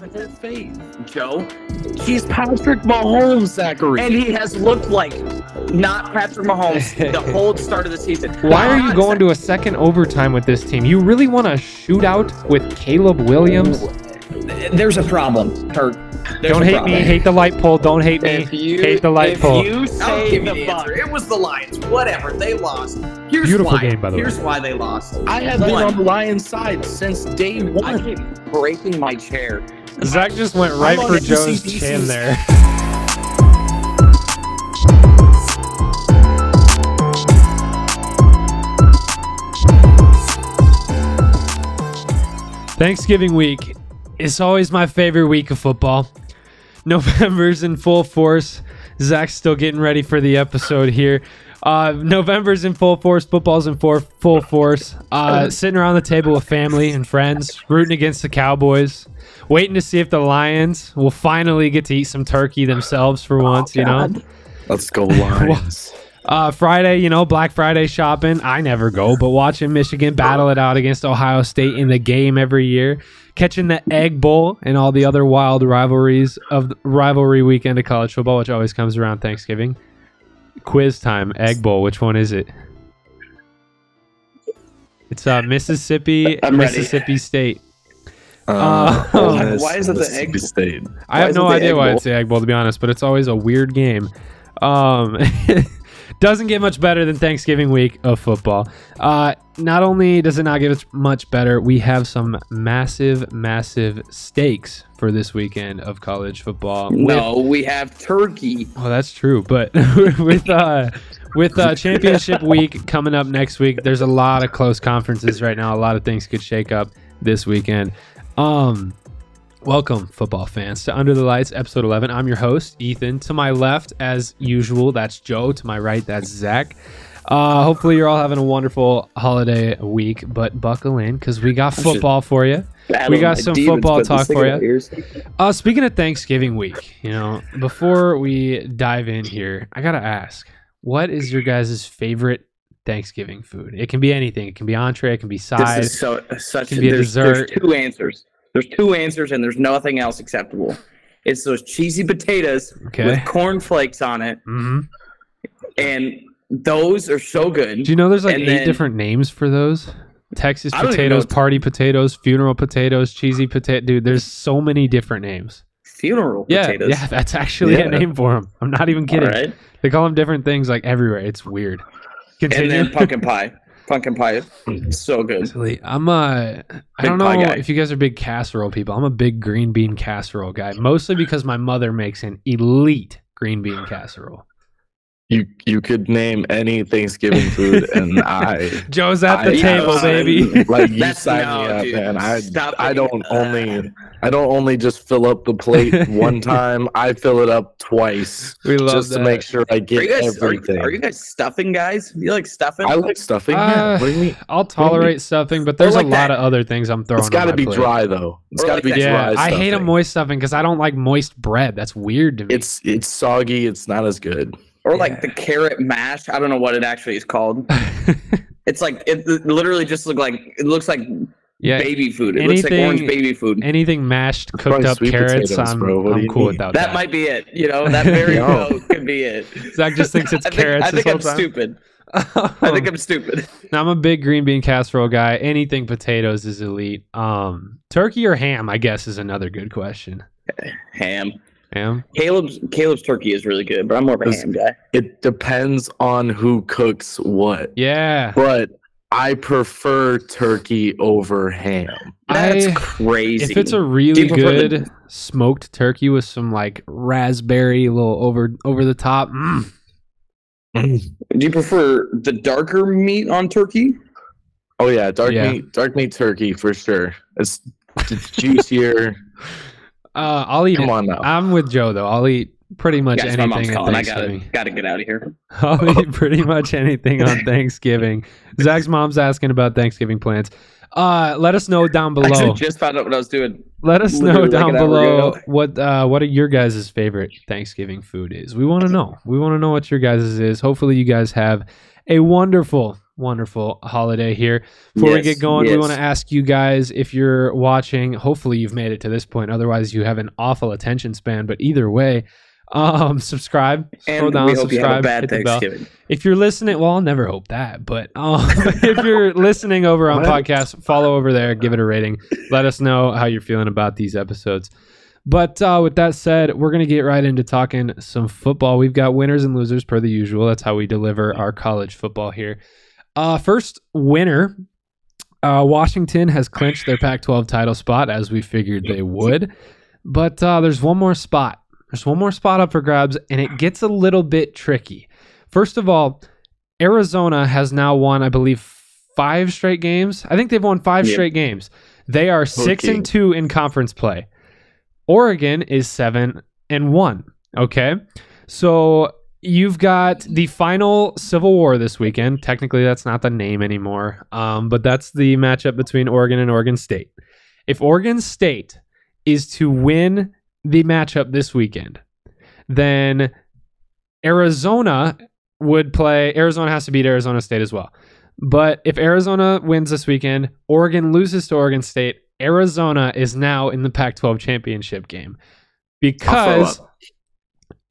have in his face? Joe, He's Patrick Mahomes, Zachary. and he has looked like not Patrick Mahomes the whole start of the season. Why are you going to a second overtime with this team? You really want a shootout with Caleb Williams? There's a problem, Kurt. There's Don't hate problem. me. Hate the light pole. Don't hate me. You hate the light if pole. you say the the Bucks, answer. It was the Lions. Whatever. They lost. Here's Beautiful why. game, by the way. Here's why they lost. I have been on the Lions side since day one. I one. keep breaking my chair. Zach just went right for Joe's chin there. Thanksgiving week is always my favorite week of football. November's in full force. Zach's still getting ready for the episode here. Uh, November's in full force. Football's in for, full force. Uh, sitting around the table with family and friends, rooting against the Cowboys, waiting to see if the Lions will finally get to eat some turkey themselves for once. you know, Let's go Lions. uh, Friday, you know, Black Friday shopping. I never go, but watching Michigan battle it out against Ohio State in the game every year, catching the Egg Bowl and all the other wild rivalries of rivalry weekend of college football, which always comes around Thanksgiving. Quiz time, Egg Bowl. Which one is it? It's uh, Mississippi, I'm ready. Mississippi State. Uh, Uh, why is it the Mississippi egg- State? I have no idea why Bowl? it's the Egg Bowl, to be honest, but it's always a weird game. Um, doesn't get much better than Thanksgiving week of football. Uh, not only does it not get much better, we have some massive, massive stakes for this weekend of college football. With- No, we have turkey. Oh, that's true. But with uh, with uh, championship week coming up next week, there's a lot of close conferences right now. A lot of things could shake up this weekend. Um, welcome, football fans, to Under the Lights, episode 11. I'm your host, Ethan. To my left, as usual, that's Joe. To my right, that's Zach. Uh, hopefully, you're all having a wonderful holiday week. But buckle in because we got football for you. We got some football talk for you. Uh, speaking of Thanksgiving week, you know, before we dive in here, I gotta ask, what is your guys' favorite Thanksgiving food? It can be anything. It can be entree. It can be side. This is so such. Can be a there's, dessert. there's two answers. There's two answers, and there's nothing else acceptable. It's those cheesy potatoes Okay. with corn flakes on it, hmm and those are so good. Do you know there's like And eight then- different names for those? Texas I don't even potatoes, party potatoes, funeral potatoes, cheesy potato. Dude, there's so many different names. Funeral Yeah, potatoes. yeah, that's actually a name for them. I'm not even kidding. right. They call them different things like everywhere. It's weird. Continue. And then pumpkin pie. Pumpkin pie, so good. Silly. I'm uh I don't know guy. if you guys are big casserole people. I'm a big green bean casserole guy, mostly because my mother makes an elite green bean casserole. You you could name any Thanksgiving food, and I Joe's at the I- table, I- baby. like you That's- sign no, me up, dude. man. I Stop I don't Uh, only I don't only just fill up the plate one time. I fill it up twice we love just that. to make sure I get you, guys, are, everything. are you guys stuffing guys? You like stuffing? I like stuffing. Uh, yeah. What do you mean? I'll tolerate stuffing, but there's like a lot that. of other things I'm throwing. It's got to be plate. dry though. It's Or got to like be that- Yeah, dry. I hate a moist stuffing because I don't like moist bread. That's weird to me. It's it's soggy. It's not as good. Or Yeah. like the carrot mash? I don't know what it actually is called. It's like it, it literally just look like it looks like yeah. baby food. It looks like orange baby food. Anything mashed, cooked up carrots, potatoes, I'm, bro. What do I'm cool mean? without that that. might be it. You know, that very No. well could be it. Zach just thinks it's I think, carrots. I think this I'm whole time. stupid. I think I'm stupid. Now, I'm a big green bean casserole guy. Anything potatoes is elite. Um, turkey or ham, I guess, is another good question. Ham. Ham. Caleb's Caleb's turkey is really good, but I'm more of a ham guy. It depends on who cooks what. Yeah. But I prefer turkey over ham. That's I- crazy. If it's a really you prefer the- good smoked turkey with some like raspberry, a little over over the top, mm, Do you prefer the darker meat on turkey? Oh yeah, dark Yeah. meat, dark meat turkey for sure. It's, it's juicier. uh, I'll eat Come it. on now. I'm with Joe though. I'll eat pretty much Guys, my mom's anything calling. I gotta gotta get out of here. I'll eat pretty much anything on Thanksgiving. Zach's mom's asking about Thanksgiving plans. Uh, let us know down below. actually just found out what I was doing. Let us know Literally like down an below what uh, what are your guys' favorite Thanksgiving food is. We want to know. We want to know what your guys' is. Hopefully, you guys have a wonderful wonderful holiday here. Before we get going, we want to ask you guys if you're watching. Hopefully, you've made it to this point. Otherwise, you have an awful attention span. But either way, um, subscribe. Scroll And down, we hope you have subscribe, a bad hit the bell. Thanksgiving. If you're listening, well, I'll never hope that, but um, if you're listening over on podcast, follow over there, give it a rating. Let us know how you're feeling about these episodes. But uh, with that said, we're going to get right into talking some football. We've got winners and losers per the usual. That's how we deliver our college football here. Uh, first winner uh, Washington has clinched their Pac 12 title spot as we figured they would. But uh, there's one more spot. There's one more spot up for grabs, and it gets a little bit tricky. First of all, Arizona has now won, I believe, five straight games. I think they've won five Yeah. straight games. They are six Okay. and two in conference play. Oregon is seven and one. Okay. So you've got the final Civil War this weekend. Technically, that's not the name anymore, um, but that's the matchup between Oregon and Oregon State. If Oregon State is to win the matchup this weekend, then Arizona would play. Arizona has to beat Arizona State as well. But if Arizona wins this weekend, Oregon loses to Oregon State, Arizona is now in the Pac 12 championship game because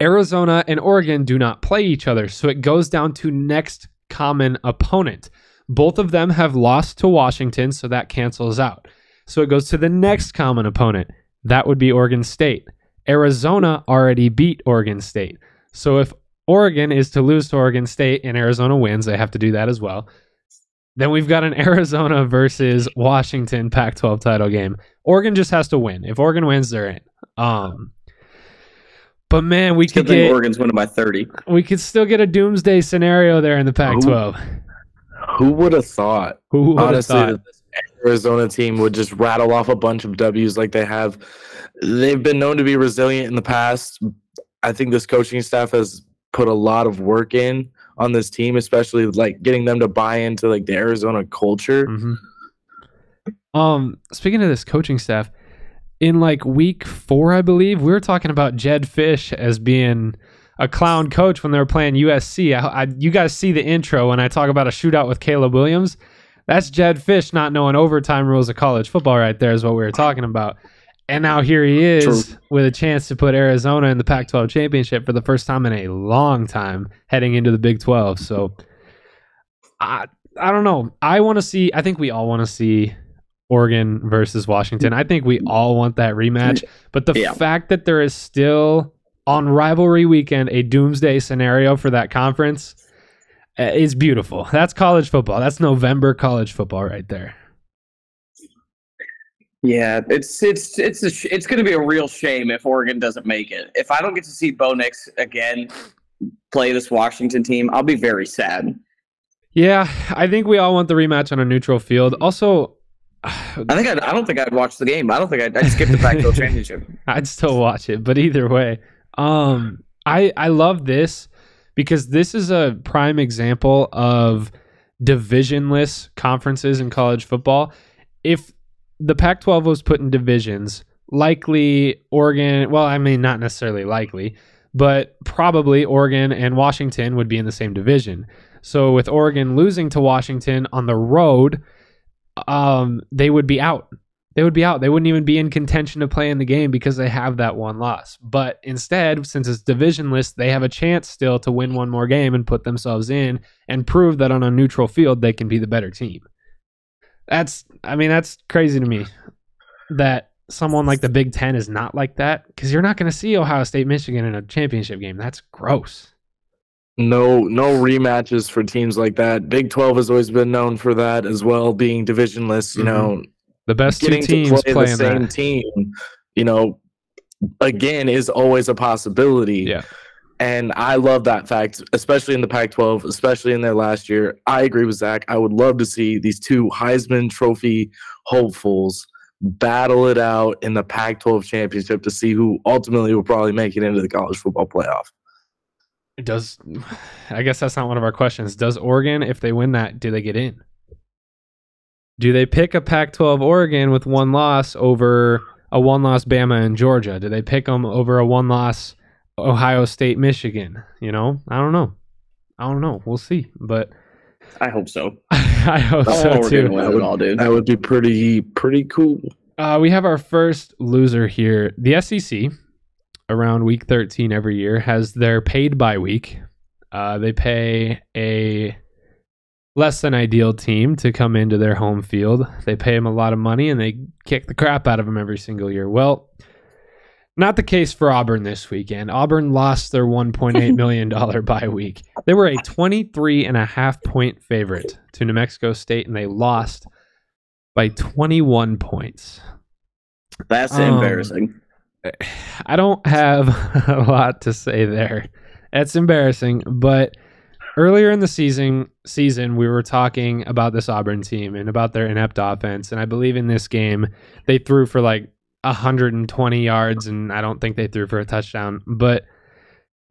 Arizona and Oregon do not play each other. So it goes down to next common opponent. Both of them have lost to Washington, so that cancels out. So it goes to the next common opponent. That would be Oregon State. Arizona already beat Oregon State. So if Oregon is to lose to Oregon State and Arizona wins, they have to do that as well. Then we've got an Arizona versus Washington Pac 12 title game. Oregon just has to win. If Oregon wins, they're in. Um, but man, we Good could get Oregon's winning by 30. we could still get a doomsday scenario there in the Pac 12. Who would have thought? Who would have Honestly, thought? this Arizona team would just rattle off a bunch of W's like they have. They've been known to be resilient in the past. I think this coaching staff has put a lot of work in on this team, especially like getting them to buy into like the Arizona culture. Mhm. Um, speaking of this coaching staff, in like week four, I believe we were talking about Jedd Fisch as being a clown coach when they were playing USC. I, I, you guys see the intro when I talk about a shootout with Caleb Williams. That's Jedd Fisch not knowing overtime rules of college football. Right there is what we were talking about. And now here he is True. with a chance to put Arizona in the Pac-12 championship for the first time in a long time, heading into the Big 12. So, I I don't know. I want to see. I think we all want to see Oregon versus Washington. I think we all want that rematch. But the Yeah. fact that there is still on rivalry weekend a doomsday scenario for that conference uh, is beautiful. That's college football. That's November college football right there. Yeah, it's it's it's a sh- it's going to be a real shame if Oregon doesn't make it. If I don't get to see Bo Nix again play this Washington team, I'll be very sad. Yeah, I think we all want the rematch on a neutral field. Also, I think I'd, I don't think I'd watch the game. I don't think I'd, I'd skip the Pac-12 championship. I'd still watch it, but either way, um, I I love this because this is a prime example of divisionless conferences in college football. If the Pac-12 was put in divisions, likely Oregon. Well, I mean, not necessarily likely, but probably Oregon and Washington would be in the same division. So with Oregon losing to Washington on the road, um, they would be out they would be out. They wouldn't even be in contention to play in the game because they have that one loss. But instead, since it's divisionless, they have a chance still to win one more game and put themselves in and prove that on a neutral field they can be the better team. That's I mean that's crazy to me that someone like the Big 10 is not like that cuz you're not going to see Ohio State Michigan in a championship game. That's gross. No, no rematches for teams like that. Big Twelve has always been known for that as well, being divisionless. You Mhm. know, The best two teams play the same that. team, you know, again is always a possibility. Yeah. And I love that fact, especially in the Pac 12, especially in their last year. I agree with Zach. I would love to see these two Heisman Trophy hopefuls battle it out in the Pac 12 championship to see who ultimately will probably make it into the college football playoff. Does I guess that's not one of our questions. Does Oregon, if they win that, do they get in? Do they pick a Pac-12 Oregon with one loss over a one-loss Bama and Georgia? Do they pick them over a one-loss Ohio State Michigan? You know, I don't know. I don't know. We'll see. But I hope so. I hope Oh, so we're too. gonna win it all, dude. That would be pretty pretty cool. Uh, we have our first loser here. The SEC, around week 13 every year, has their paid bye week. Uh, they pay a less than ideal team to come into their home field. They pay them a lot of money and they kick the crap out of them every single year. Well, not the case for Auburn this weekend. Auburn lost their $1.8 million bye week. They were a 23 and a half point favorite to New Mexico State and they lost by 21 points. That's Um, embarrassing. I don't have a lot to say there. It's embarrassing, but earlier in the season season we were talking about this Auburn team and about their inept offense and I believe in this game they threw for like 120 yards and I don't think they threw for a touchdown, but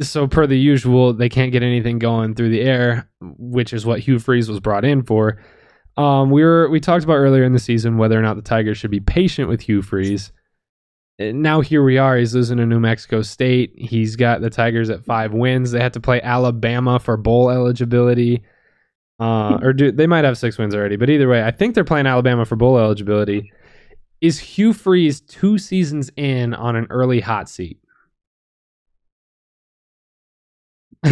so per the usual they can't get anything going through the air, which is what Hugh Freeze was brought in for. Um, we were we talked about earlier in the season whether or not the Tigers should be patient with Hugh Freeze. And now here we are. He's losing to New Mexico State. He's got the Tigers at five wins. They had to play Alabama for bowl eligibility. Uh, or do they might have six wins already? But either way, I think they're playing Alabama for bowl eligibility. Is Hugh Freeze two seasons in on an early hot seat?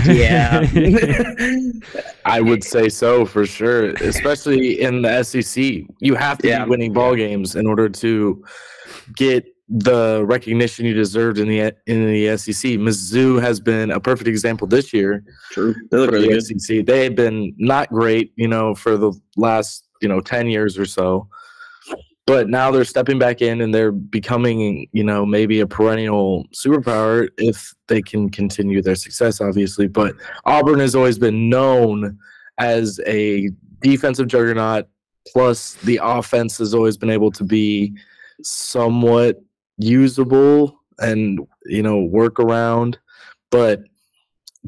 Yeah. I would say so for sure, especially in the SEC. You have to Yeah. be winning ball games in order to get the recognition you deserved in the in the SEC. Mizzou has been a perfect example this year True. they look really the good. SEC. They have been not great, you know, for the last you know ten years or so. But now they're stepping back in and they're becoming, you know, maybe a perennial superpower if they can continue their success, obviously. But Auburn has always been known as a defensive juggernaut. Plus, the offense has always been able to be somewhat usable and, you know, work around. But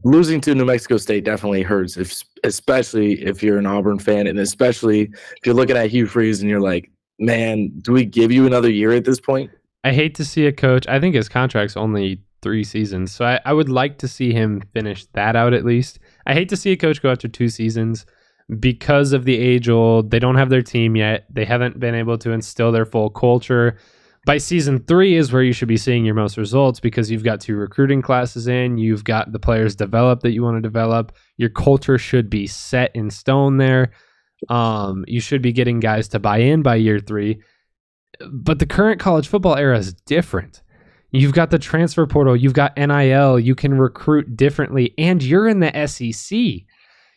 losing to New Mexico State definitely hurts, if, especially if you're an Auburn fan, and especially if you're looking at Hugh Freeze and you're like, man, do we give you another year at this point? I hate to see a coach. I think his contract's only three seasons, so I, I would like to see him finish that out at least. I hate to see a coach go after two seasons because of the age old. They don't have their team yet. They haven't been able to instill their full culture. By season three is where you should be seeing your most results because you've got two recruiting classes in, you've got the players developed that you want to develop. Your culture should be set in stone there. Um, you should be getting guys to buy in by year three but the current college football era is different. You've got the transfer portal, you've got NIL, you can recruit differently, and you're in the SEC.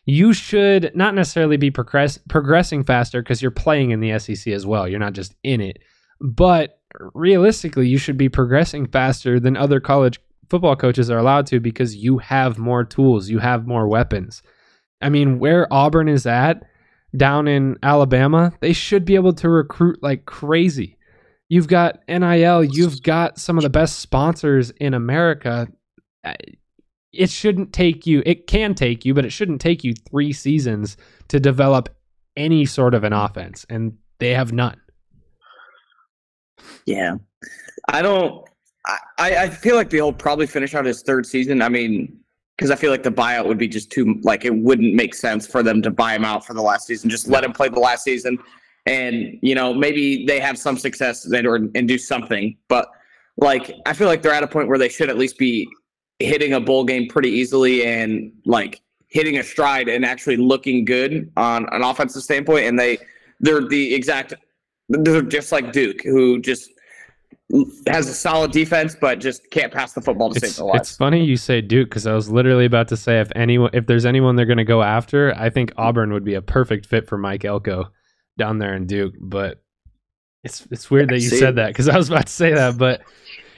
You should not necessarily be progress- progressing faster because you're playing in the SEC as well. You're not just in it. But realistically, you should be progressing faster than other college football coaches are allowed to because you have more tools, you have more weapons. I mean, where Auburn is at, down in Alabama, they should be able to recruit like crazy. You've got NIL, you've got some of the best sponsors in America. It shouldn't take you, it can take you, but it shouldn't take you three seasons to develop any sort of an offense, and they have none. Yeah. I don't. I, I feel like they'll probably finish out his third season. I mean, because I feel like the buyout would be just too like it wouldn't make sense for them to buy him out for the last season. Just let him play the last season, and you know maybe they have some success and or and do something. But like I feel like they're at a point where they should at least be hitting a bowl game pretty easily and like hitting a stride and actually looking good on an offensive standpoint. And they they're the exact they're just like Duke, who just has a solid defense, but just can't pass the football to It's, save their lives. it's funny you say Duke because I was literally about to say if anyone, if there's anyone they're going to go after, I think Auburn would be a perfect fit for Mike Elko down there in Duke. But it's it's weird that you said that because I was about to say that. But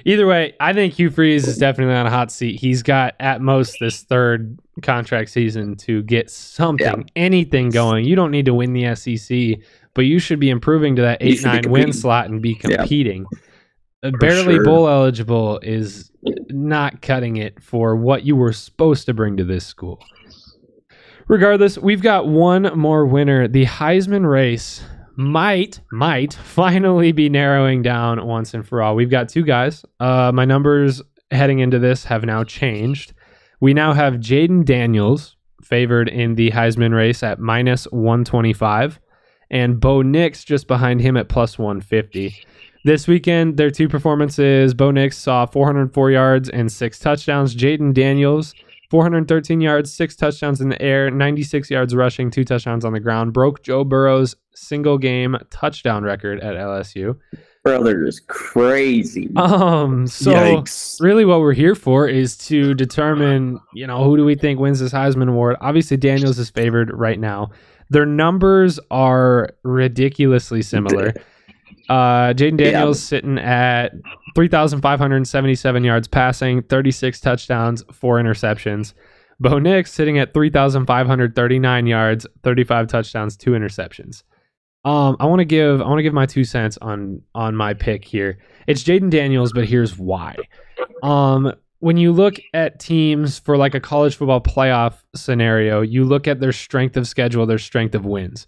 either way, I think Hugh Freeze is definitely on a hot seat. He's got at most this third contract season to get something, anything going. You don't need to win the SEC, but you should be improving to that eight nine win slot and be competing. Uh, Barely sure. bowl eligible is not cutting it for what you were supposed to bring to this school. Regardless, we've got one more winner. The Heisman race might might finally be narrowing down once and for all. We've got two guys. Uh, my numbers heading into this have now changed. We now have Jayden Daniels favored in the Heisman race at minus 125, and Bo Nix just behind him at plus 150. This weekend, their two performances Bo Nix saw 404 yards and six touchdowns. Jayden Daniels, 413 yards, six touchdowns in the air, 96 yards rushing, two touchdowns on the ground, broke Joe Burrow's single game touchdown record at LSU. Brother is crazy. Um, so Yikes. really what we're here for is to determine, you know, who do we think wins this Heisman Award? Obviously, Daniels is favored right now. Their numbers are ridiculously similar. Uh, Jayden Yeah. Daniels sitting at 3,577 yards passing, 36 touchdowns, four interceptions. Bo Nix sitting at 3,539 yards, 35 touchdowns, two interceptions. Um, I want to give I want to give my two cents on on my pick here. It's Jayden Daniels, but here's why. Um, when you look at teams for like a college football playoff scenario, you look at their strength of schedule, their strength of wins.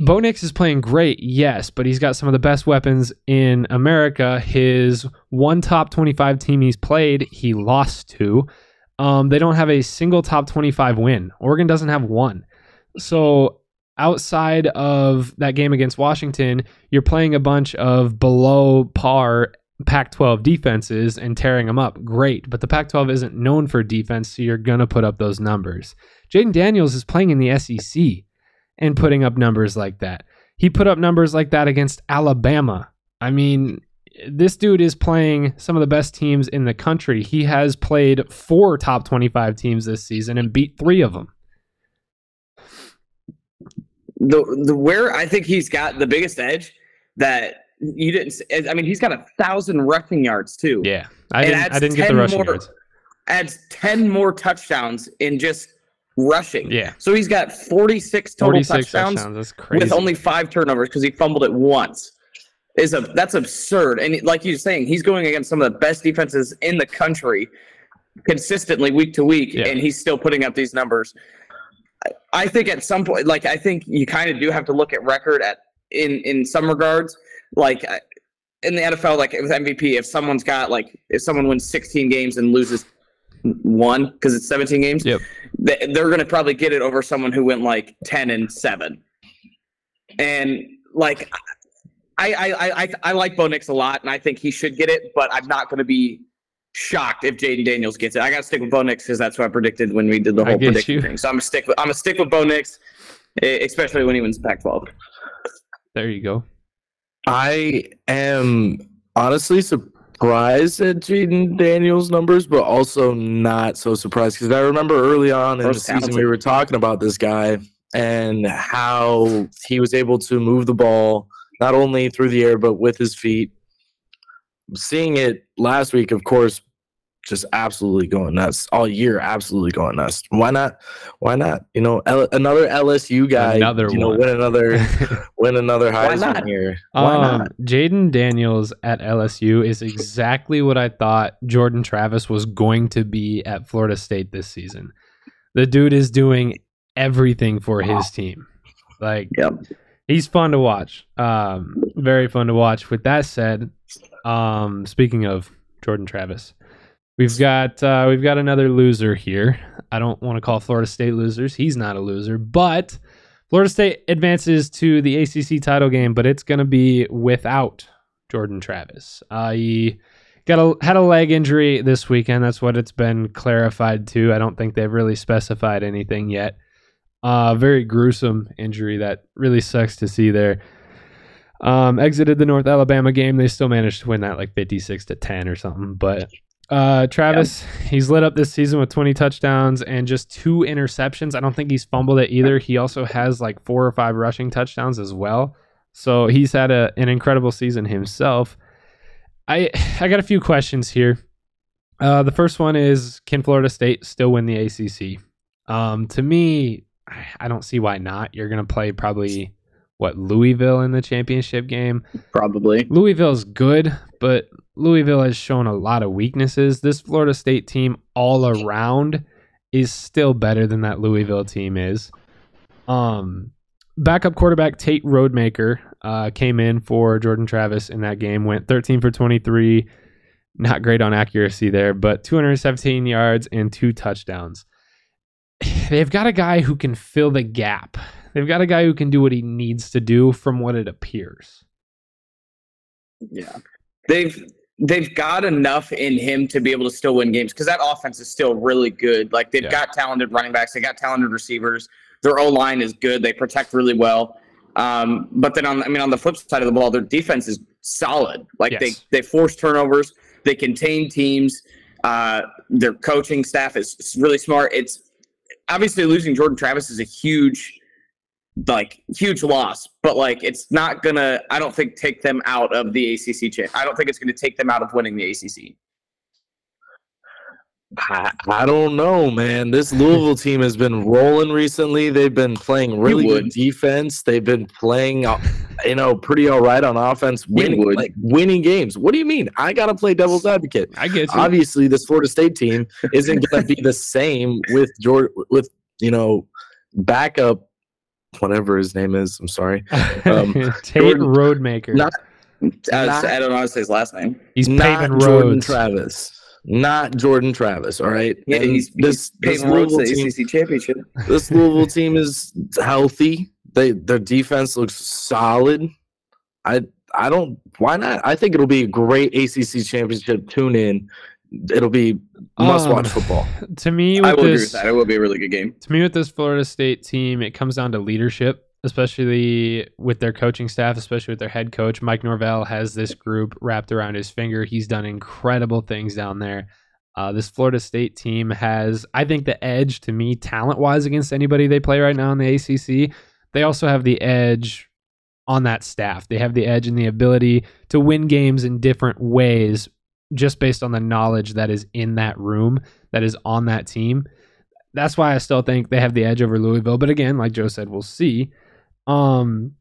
Bo Nix is playing great, yes, but he's got some of the best weapons in America. His one top 25 team he's played, he lost to. Um, they don't have a single top 25 win. Oregon doesn't have one. So outside of that game against Washington, you're playing a bunch of below par Pac 12 defenses and tearing them up. Great. But the Pac 12 isn't known for defense, so you're going to put up those numbers. Jayden Daniels is playing in the SEC and putting up numbers like that. He put up numbers like that against Alabama. I mean, this dude is playing some of the best teams in the country. He has played four top 25 teams this season and beat three of them. the the where I think he's got the biggest edge that you didn't. I mean, he's got a thousand rushing yards too. Yeah. I It didn't, I didn't get the 10 rushing more- yards. Adds ten more touchdowns in just rushing. Yeah. So he's got forty six total 46 touchdowns, touchdowns. With only five turnovers because he fumbled it once. Is a that's absurd. And like you're saying, he's going against some of the best defenses in the country consistently week to week, Yeah. and he's still putting up these numbers. I- I think at some point, like I think you kind of do have to look at record at in in some regards. Like in the NFL, like with MVP, if someone's got like if someone wins 16 games and loses one because it's 17 games, Yep. They, they're going to probably get it over someone who went like 10 and seven. And like I I I I, I like Bo Nix a lot, and I think he should get it, but I'm not going to be shocked if Jayden Daniels gets it. I got to stick with Bo Nix because that's what I predicted when we did the whole get prediction you. thing. So I'm gonna stick with I'm gonna stick with Bo Nix, especially when he wins Pac-12. there you go. I am honestly surprised at Jayden Daniels' numbers, but also not so surprised because I remember early on in the season we were talking about this guy and how he was able to move the ball not only through the air but with his feet. Seeing it last week, of course, just absolutely going nuts all year. Absolutely going nuts. Why not? Why not? You know, L- another LSU guy. Another you know, one. win another win another Why Heisman not? here. Why Um, not? Jayden Daniels at LSU is exactly what I thought Jordan Travis was going to be at Florida State this season. The dude is doing everything for his team. Like, Yep. he's fun to watch. Um, very fun to watch. With that said, um, speaking of Jordan Travis, we've got uh, we've got another loser here. I don't want to call Florida State losers. He's not a loser, but Florida State advances to the ACC title game, but it's going to be without Jordan Travis. Uh, he got a had a leg injury this weekend. That's what it's been clarified to. I don't think they've really specified anything yet. Uh, very gruesome injury that really sucks to see there. Um, exited the North Alabama game. They still managed to win that like 56 to 10 or something. But uh, Travis, he's lit up this season with 20 touchdowns and just two interceptions. I don't think he's fumbled it either. He also has like four or five rushing touchdowns as well. So he's had a, an incredible season himself. I I got a few questions here. Uh, the first one is Can Florida State still win the ACC? Um, to me, I- I don't see why not. You're going to play probably what Louisville in the championship game. Probably. Louisville's good, but Louisville has shown a lot of weaknesses. This Florida State team all around is still better than that Louisville team is. Um, backup quarterback Tate Rodemaker uh, came in for Jordan Travis in that game. Went 13 for 23. Not great on accuracy there, but 217 yards and two touchdowns. they've got a guy who can fill the gap. They've got a guy who can do what he needs to do from what it appears. Yeah. They've they've got enough in him to be able to still win games because that offense is still really good. Like they've Yeah. got talented running backs, they got talented receivers. Their O line is good. They protect really well. Um, but then on I mean on the flip side of the ball, their defense is solid. Like Yes. they they force turnovers, they contain teams. Uh, their coaching staff is is really smart. It's obviously losing Jordan Travis is a huge like huge loss, but like it's not gonna I don't think take them out of the ACC champ. I don't think it's gonna take them out of winning the ACC. I, I don't know, man. This Louisville team has been rolling recently. They've been playing really good defense. They've been playing, uh, you know, pretty all right on offense, winning, like winning games. What do you mean? I gotta play devil's advocate. I get you. Obviously, this Florida State team isn't gonna be the same with George with you know backup, whatever his name is. I'm sorry. um, Tate Jordan- Rodemaker. not- As, Not- I don't know how to say his last name. He's not paving Jordan roads. Travis. Not Jordan Travis. All right. Yeah, he's, this he's this roads to Louisville the team ACC championship. this Louisville team is healthy. They their defense looks solid. I I don't why not? I think it'll be a great ACC championship tune in. It'll be must watch Um, football. To me, I will agree with that. It will be a really good game. to me with this Florida State team, it comes down to leadership, especially with their coaching staff, especially with their head coach. Mike Norvell has this group wrapped around his finger. He's done incredible things down there. Uh, this Florida State team has, I think, the edge to me, talent wise, against anybody they play right now in the ACC. They also have the edge on that staff. They have the edge and the ability to win games in different ways just based on the knowledge that is in that room, that is on that team that's why I still think they have the edge over Louisville. But again, like Joe said, we'll see. Um,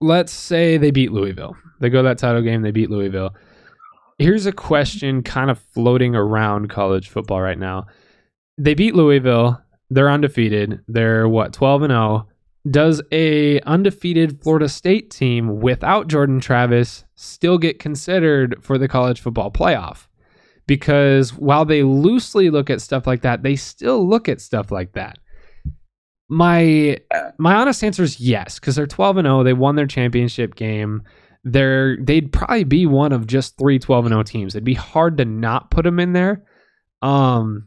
let's say they beat Louisville. They go that title game, they beat Louisville. Here's a question kind of floating around college football right now. They beat Louisville, they're undefeated. They're what, 12 and 0. Does a undefeated Florida State team without Jordan Travis still get considered for the college football playoff? because while they loosely look at stuff like that, they still look at stuff like that. My my honest answer is yes, because they're 12 and 0. They won their championship game. They're they'd probably be one of just three 12 and 0 teams. It'd be hard to not put them in there. Um,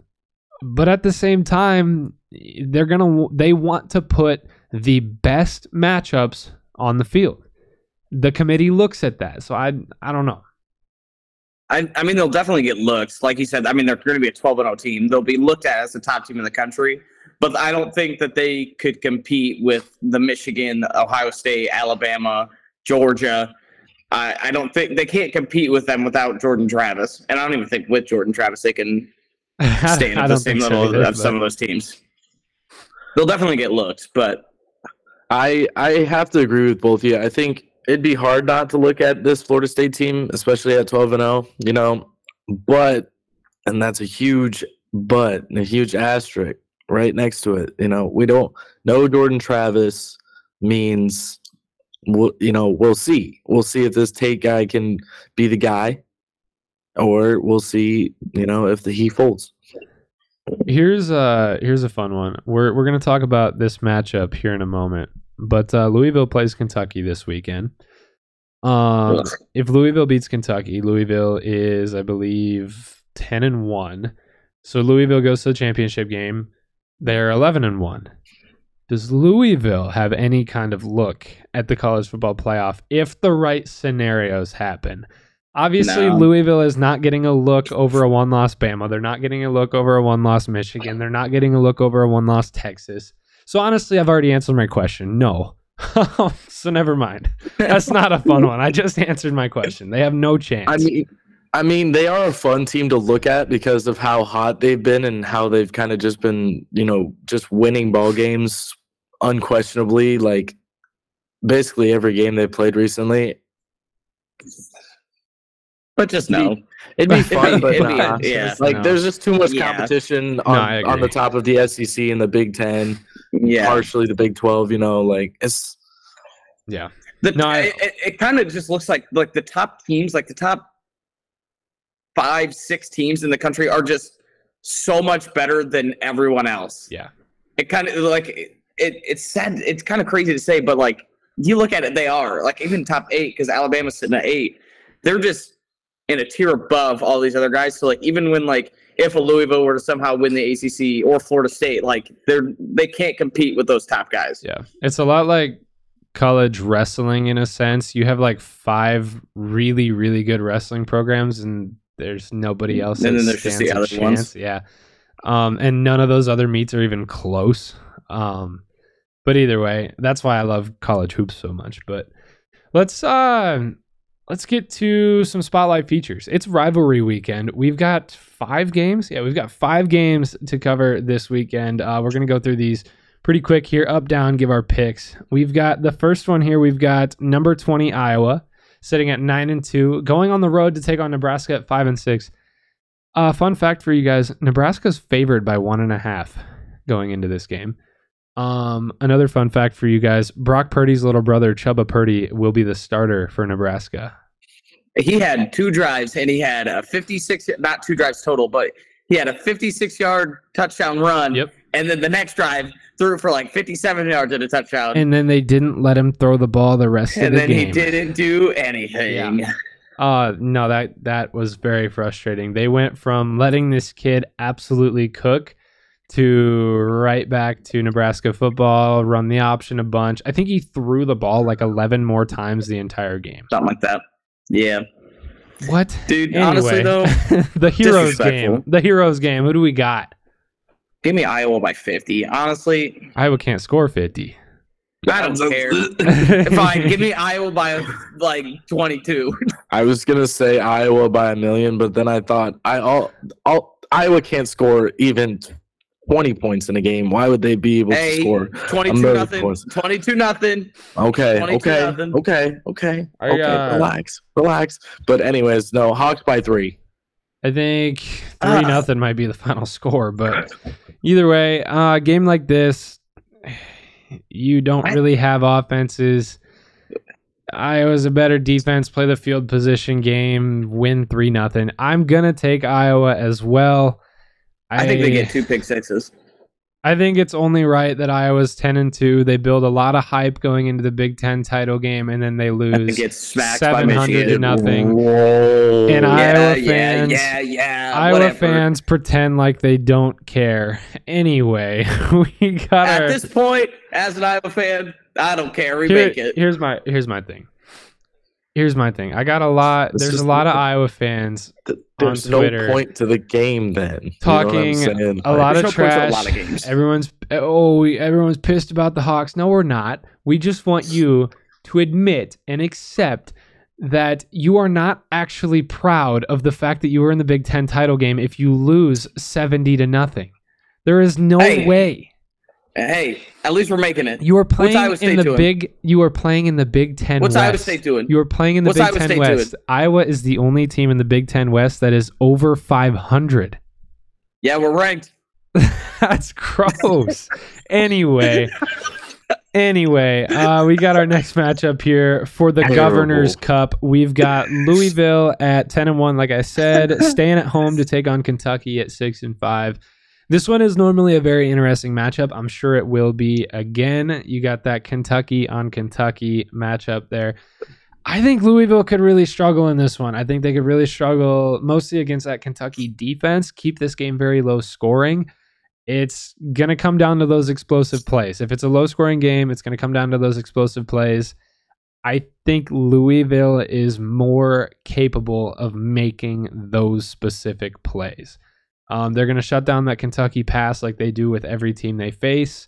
but at the same time, they're gonna they want to put the best matchups on the field. The committee looks at that, so I I don't know. I, I mean, they'll definitely get looks. Like you said, I mean, they're going to be a 12 0 team. They'll be looked at as the top team in the country. But I don't think that they could compete with the Michigan, Ohio State, Alabama, Georgia. I, I don't think they can't compete with them without Jordan Travis. And I don't even think with Jordan Travis they can stay at the same so level either, of some of those teams. They'll definitely get looked, but I I have to agree with both of you. I think it'd be hard not to look at this Florida State team, especially at 12 and 0, you know. But and that's a huge but, a huge asterisk right next to it. You know, we don't know Jordan Travis means we'll, you know, we'll see. We'll see if this Tate guy can be the guy or we'll see, you know, if the he folds. Here's uh here's a fun one. We're we're gonna talk about this matchup here in a moment. But uh, Louisville plays Kentucky this weekend. Um, if Louisville beats Kentucky, Louisville is, I believe, ten and one. So Louisville goes to the championship game. They're eleven and one. Does Louisville have any kind of look at the college football playoff if the right scenarios happen? Obviously, No. Louisville is not getting a look over a one loss Bama. They're not getting a look over a one loss Michigan. They're not getting a look over a one loss Texas. So, honestly, I've already answered my question. No. so, never mind. That's not a fun one. I just answered my question. They have no chance. I mean, I mean, they are a fun team to look at because of how hot they've been and how they've kind of just been, you know, just winning ball games unquestionably. Like basically every game they played recently. but just no. It'd be fun, but It'd be- nah. yeah. like No. there's just too much competition I on, on the top of the SEC and the Big Ten, Yeah. partially the Big Twelve. You know, like it's yeah. The, No, I- it, it, it kind of just looks like like the top teams, like the top five, six teams in the country are just so much better than everyone else. Yeah. it kind of like it, it it's sad. It's kind of crazy to say, but like you look at it, they are like even top eight because Alabama's sitting at eight. They're just in a tier above all these other guys. So like even when like if a Louisville were to somehow win the ACC or Florida State, like they're they can't compete with those top guys. Yeah. It's a lot like college wrestling in a sense. You have like five really, really good wrestling programs and there's nobody else And then there's just the other ones. chance. Yeah. Um, and none of those other meets are even close. Um, but either way, that's why I love college hoops so much. But let's uh let's get to some spotlight features. It's rivalry weekend. We've got five games. Yeah, we've got five games to cover this weekend. Uh, we're gonna go through these pretty quick here, up down. Give our picks. We've got the first one here. We've got number twenty Iowa sitting at nine and two, going on the road to take on Nebraska at five and six. Uh, fun fact for you guys: Nebraska's favored by one and a half going into this game. Um, another fun fact for you guys: Brock Purdy's little brother, Chubba Purdy, will be the starter for Nebraska. He had two drives and he had a 56, not two drives total, but he had a 56 yard touchdown run. Yep. And then the next drive threw for like 57 yards at a touchdown. And then they didn't let him throw the ball the rest And of the game. And then he didn't do anything. Yeah. Uh no, that that was very frustrating. They went from letting this kid absolutely cook to right back to Nebraska football, run the option a bunch. I think he threw the ball like 11 more times the entire game. Something like that. Yeah. What? Dude, honestly, though, the heroes game. The heroes game. Who do we got? give me Iowa by 50. Honestly, Iowa can't score 50. I don't care. Fine, give me Iowa by like 22. I was gonna say Iowa by a million, but then I thought I all, all Iowa can't score even twenty points in a game. Why would they be able Hey, to score? 22 million nothing. points. 22 nothing. Okay, 22 okay, nothing. okay, okay, I, okay. uh, relax, relax. But anyways, no Hawks by three. I think three Ah. nothing might be the final score, but either way, uh, a game like this, you don't I- really have offenses. Iowa's a better defense. Play the field position game. Win three nothing. I'm gonna take Iowa as well. I think they get two pick sixes. I think it's only right that Iowa's ten and two. They build a lot of hype going into the Big Ten title game, and then they lose think it's smacked by 700 to Michigan. nothing. Whoa. And Yeah, Iowa yeah, fans- yeah, yeah. Iowa whatever. fans pretend like they don't care. Anyway, we got At our, this point, as an Iowa fan, I don't care. We here- make it. Here's my here's my thing. Here's my thing. I got a lot. This there's a lot of Iowa fans Th- There's on no point to the game then. You know what I'm talking saying? a lot of no point to a trash. lot of games. Everyone's oh, we, everyone's pissed about the Hawks. No, we're not. We just want you to admit and accept that you are not actually proud of the fact that you were in the Big Ten title game if you lose seventy to nothing. There is no Hey. way. Hey, at least we're making it. You are playing Iowa in the doing? big. You are playing in the Big Ten What's West. Iowa State doing? You are playing in the What's Big Iowa Ten State West. Iowa is the only team in the Big Ten West that is over 500. Yeah, we're ranked. That's gross. anyway, anyway, uh, we got our next matchup here for the Terrible. Governor's Cup. We've got Louisville at 10 and 1, like I said, staying at home to take on Kentucky at 6 and 5. This one is normally a very interesting matchup. I'm sure it will be again. You got that Kentucky on Kentucky matchup there. I think Louisville could really struggle in this one. I think they could really struggle mostly against that Kentucky defense, keep this game very low scoring. It's going to come down to those explosive plays. If it's a low scoring game, it's going to come down to those explosive plays. I think Louisville is more capable of making those specific plays. Um, they're going to shut down that Kentucky pass like they do with every team they face,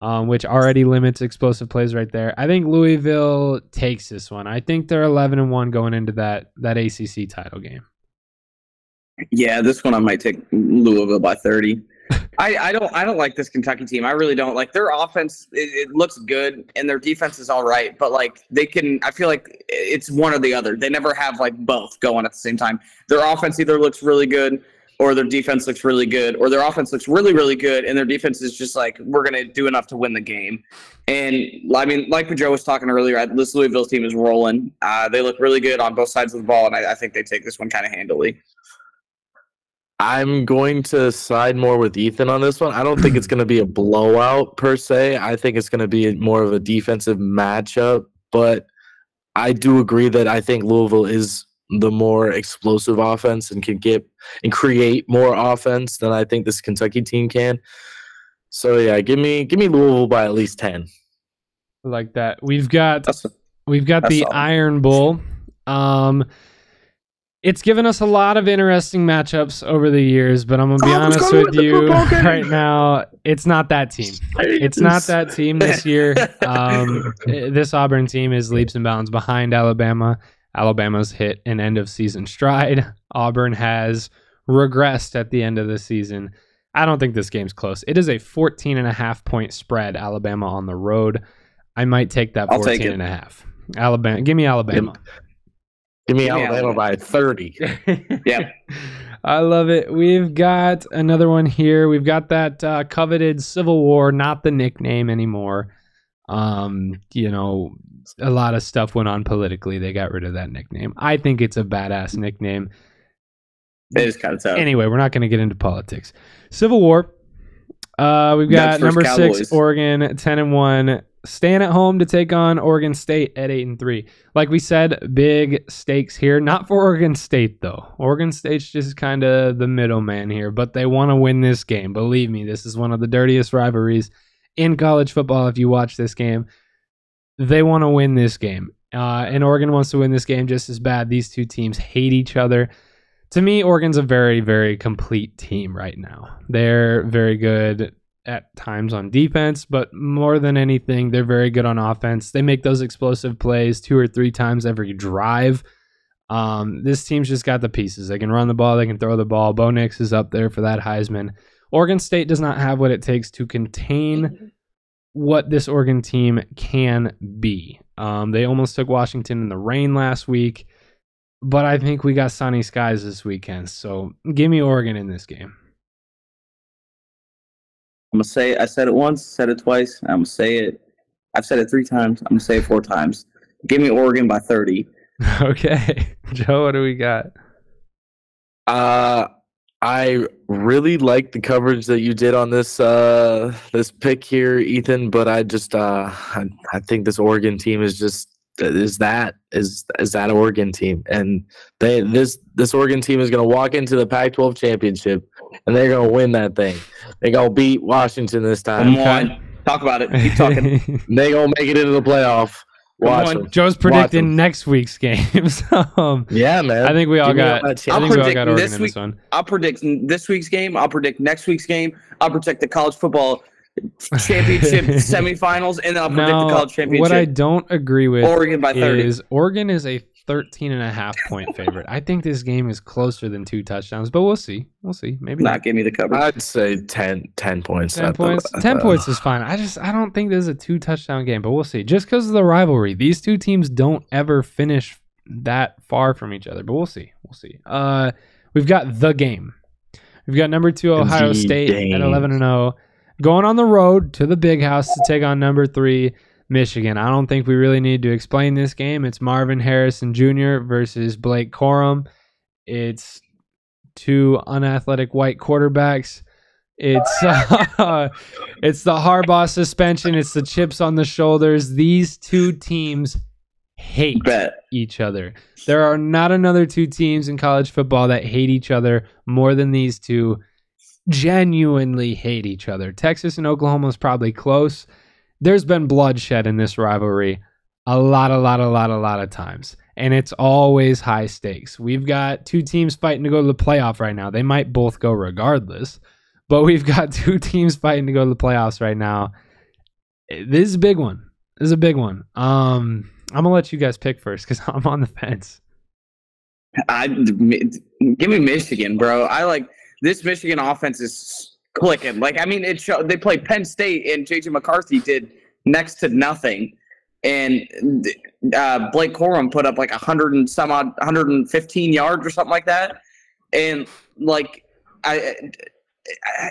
um, which already limits explosive plays right there. I think Louisville takes this one. I think they're 11 and 1 going into that that ACC title game. Yeah, this one I might take Louisville by 30. I, I don't I don't like this Kentucky team. I really don't. Like their offense it, it looks good and their defense is all right, but like they can I feel like it's one or the other. They never have like both going at the same time. Their offense either looks really good or their defense looks really good or their offense looks really really good and their defense is just like we're going to do enough to win the game. And I mean like Joe was talking earlier, this Louisville team is rolling. Uh, they look really good on both sides of the ball and I, I think they take this one kind of handily. I'm going to side more with Ethan on this one. I don't think it's going to be a blowout per se. I think it's going to be more of a defensive matchup, but I do agree that I think Louisville is the more explosive offense and can get and create more offense than I think this Kentucky team can. So yeah, give me give me Louisville by at least 10. like that. We've got That's we've got the solid. Iron Bowl. Um it's given us a lot of interesting matchups over the years, but I'm gonna be Oh, honest go with with you right now. It's not that team. It's not that team this year. Um, eh, this Auburn team is leaps and bounds behind Alabama. Alabama's hit an end of season stride. Auburn has regressed at the end of the season. I don't think this game's close. It is a 14 and a half point spread, Alabama on the road. I might take that I'll 14 take and a half. Alabama, give me Alabama. Give me Give me Alabama Alabama. by 30. Yeah. I love it. We've got another one here. We've got that uh, coveted Civil War, not the nickname anymore. Um, you know, a lot of stuff went on politically. They got rid of that nickname. I think it's a badass nickname. It is kind of tough. Anyway, we're not going to get into politics. Civil War. Uh, we've got number six, Oregon, ten and one, staying at home to take on Oregon State at eight and three. Like we said, big stakes here. Not for Oregon State though. Oregon State's just kind of the middleman here, but they want to win this game. Believe me, this is one of the dirtiest rivalries in college football. If you watch this game, they want to win this game, uh, and Oregon wants to win this game just as bad. These two teams hate each other to me, Oregon's a very, very complete team right now. They're very good at times on defense, but more than anything, they're very good on offense. They make those explosive plays two or three times every drive. Um, this team's just got the pieces. They can run the ball, they can throw the ball. Bo Nix is up there for that Heisman. Oregon State does not have what it takes to contain what this Oregon team can be. Um, they almost took Washington in the rain last week but I think we got sunny skies this weekend. So give me Oregon in this game. I'm gonna say I said it once, said it twice. I'm gonna say it. I've said it three times. I'm gonna say it four times. Give me Oregon by 30. okay, Joe, what do we got? Uh, I really like the coverage that you did on this uh this pick here, Ethan. But I just uh I, I think this Oregon team is just is that is is that Oregon team, and they this this Oregon team is going to walk into the Pac-12 championship, and they're going to win that thing. They're going to beat Washington this time. Come time. on, talk about it. Keep talking. They're going to make it into the playoff. Watch on. Joe's predicting them. next week's games. um, Yeah, man. I think we all Give got. that I chance. I'll think we all predict got Oregon this in this one. I'll predict this week's game. I'll predict next week's game. I'll predict the college football championship semifinals, and then I'll predict Now, the college championship. what I don't agree with Oregon by 30. is Oregon is a 13 and a half point favorite. I think this game is closer than two touchdowns, but we'll see. We'll see. Maybe not not. give me the cover. I'd say 10, 10 points. 10 at the- points. 10 the- points is fine. I just I don't think this is a two touchdown game, but we'll see. Just because of the rivalry, these two teams don't ever finish that far from each other, but we'll see. We'll see. Uh we've got the game. We've got number 2 Ohio The State at 11 and 0 going on the road to the big house to take on number 3 Michigan. I don't think we really need to explain this game. It's Marvin Harrison Jr. versus Blake Corum. It's two unathletic white quarterbacks. It's uh, it's the Harbaugh suspension. It's the chips on the shoulders. These two teams hate Bet. each other. There are not another two teams in college football that hate each other more than these two. Genuinely hate each other. Texas and Oklahoma is probably close. There's been bloodshed in this rivalry a lot, a lot, a lot, a lot of times. And it's always high stakes. We've got two teams fighting to go to the playoff right now. They might both go regardless, but we've got two teams fighting to go to the playoffs right now. This is a big one. This is a big one. Um, I'm gonna let you guys pick first because I'm on the fence. I give me Michigan, bro. I like this Michigan offense is clicking. Like I mean, it they played Penn State and JJ McCarthy did next to nothing, and uh, Blake Corum put up like a hundred and some odd, 115 yards or something like that, and like I.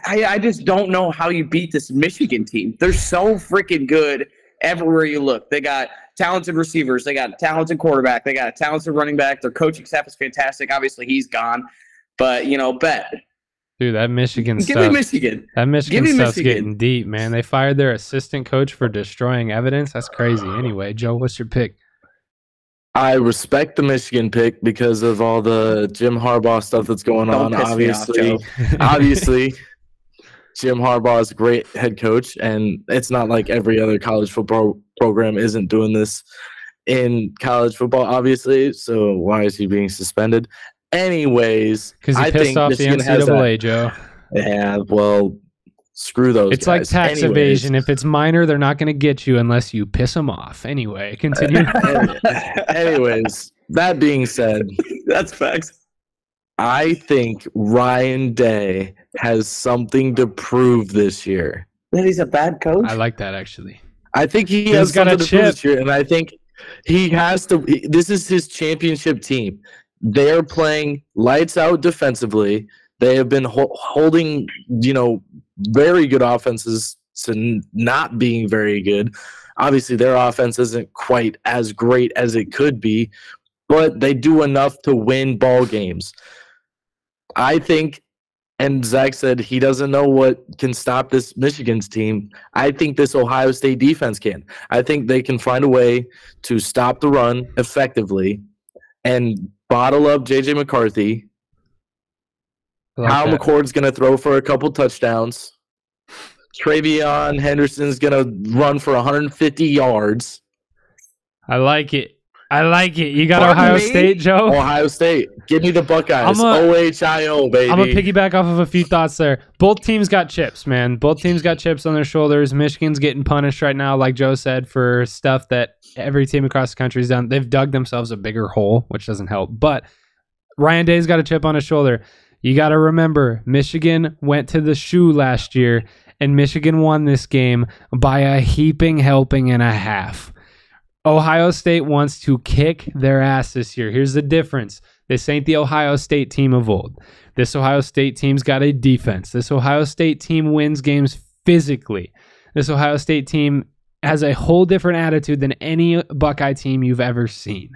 I, I just don't know how you beat this Michigan team. They're so freaking good everywhere you look. They got talented receivers. They got a talented quarterback. They got a talented running back. Their coaching staff is fantastic. Obviously, he's gone, but you know, bet Dude, that Michigan Give stuff. me Michigan. that Michigan me stuff's Michigan. getting deep, man. They fired their assistant coach for destroying evidence. That's crazy. Anyway, Joe, what's your pick? I respect the Michigan pick because of all the Jim Harbaugh stuff that's going Don't on. piss me off, Obviously, Joe. obviously, Jim Harbaugh is a great head coach, and it's not like every other college football program isn't doing this in college football, obviously. So why is he being suspended? Anyways, Because he I pissed think off the has NCAA, Joe. that- Yeah, well, screw those. It's like tax Anyways. evasion. If it's minor, they're not going to get you unless you piss them off. Anyway, continue. Anyways, that being said, That's facts. I think Ryan Day has something to prove this year. That he's a bad coach. I like that actually. I think he He's has got a something to prove chip. this year, and I think he has to. he- This is his championship team. They are playing lights out defensively. They have been ho- holding, you know, very good offenses to n- not being very good. Obviously, their offense isn't quite as great as it could be, but they do enough to win ball games. I think, and Zach said he doesn't know what can stop this Michigan's team. I think this Ohio State defense can. I think they can find a way to stop the run effectively and bottle up JJ McCarthy. Like that. McCord's going to throw for a couple touchdowns. TreVeyon Henderson's going to run for 150 yards. I like it. I like it. You got Pardon Ohio me? State, Joe. Ohio State, give me the Buckeyes. I'm a- OHIO, baby. I'm gonna piggyback off of a few thoughts there. Both teams got chips, man. Both teams got chips on their shoulders. Michigan's getting punished right now, like Joe said, for stuff that every team across the country's done. They've dug themselves a bigger hole, which doesn't help. But Ryan Day's got a chip on his shoulder. You got to remember, Michigan went to the shoe last year, and Michigan won this game by a heaping helping and a half. Ohio State wants to kick their ass this year. Here's the difference. This ain't the Ohio State team of old. This Ohio State team's got a defense. This Ohio State team wins games physically. This Ohio State team has a whole different attitude than any Buckeye team you've ever seen.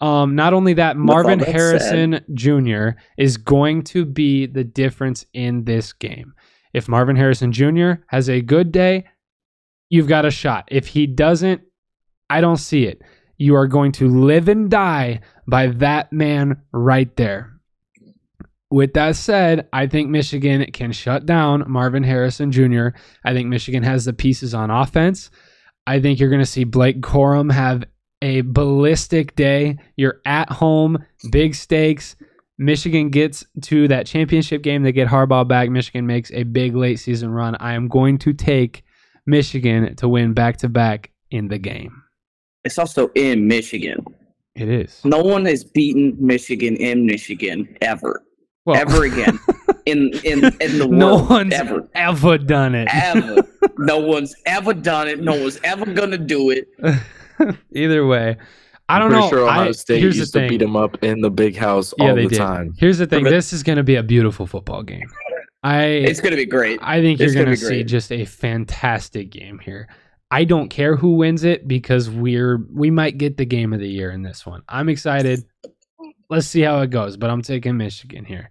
Um, not only that, Marvin that Harrison Jr. is going to be the difference in this game. If Marvin Harrison Jr. has a good day, you've got a shot. If he doesn't, I don't see it. You are going to live and die by that man right there. With that said, I think Michigan can shut down Marvin Harrison Jr. I think Michigan has the pieces on offense. I think you're going to see Blake Corum have a ballistic day. You're at home, big stakes. Michigan gets to that championship game. They get Harbaugh back. Michigan makes a big late season run. I am going to take Michigan to win back to back in the game. It's also in Michigan. It is. No one has beaten Michigan in Michigan ever, Well, ever again in in in the world. no one's ever, ever done it. ever. no one's ever done it. No one's ever gonna do it. Either way, I don't Pretty know. sure Ohio I- State here's used the to beat them up in the big house Yeah, all they the did. time. Here's the thing. This is going to be a beautiful football game. I It's gonna be great. I think you're going gonna see just a fantastic game here. I don't care who wins it because we're we might get the game of the year in this one. I'm excited. Let's see how it goes, but I'm taking Michigan here.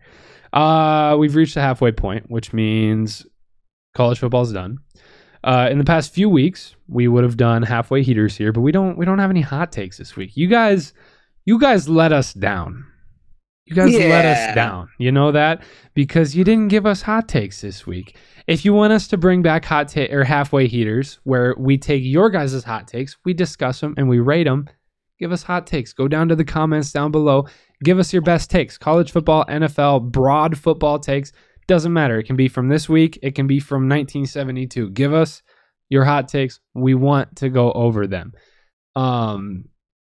Uh, we've reached the halfway point, which means college football's done. Uh, in the past few weeks, we would have done halfway heaters here, but we don't we don't have any hot takes this week. You guys, you guys let us down. You guys let us down. You know that because you didn't give us hot takes this week. If you want us to bring back hot take or halfway heaters, where we take your guys' hot takes, we discuss them and we rate them. Give us hot takes. Go down to the comments down below. Give us your best takes. College football, NFL, broad football takes. Doesn't matter. It can be from this week. It can be from 1972. Give us your hot takes. We want to go over them. Um,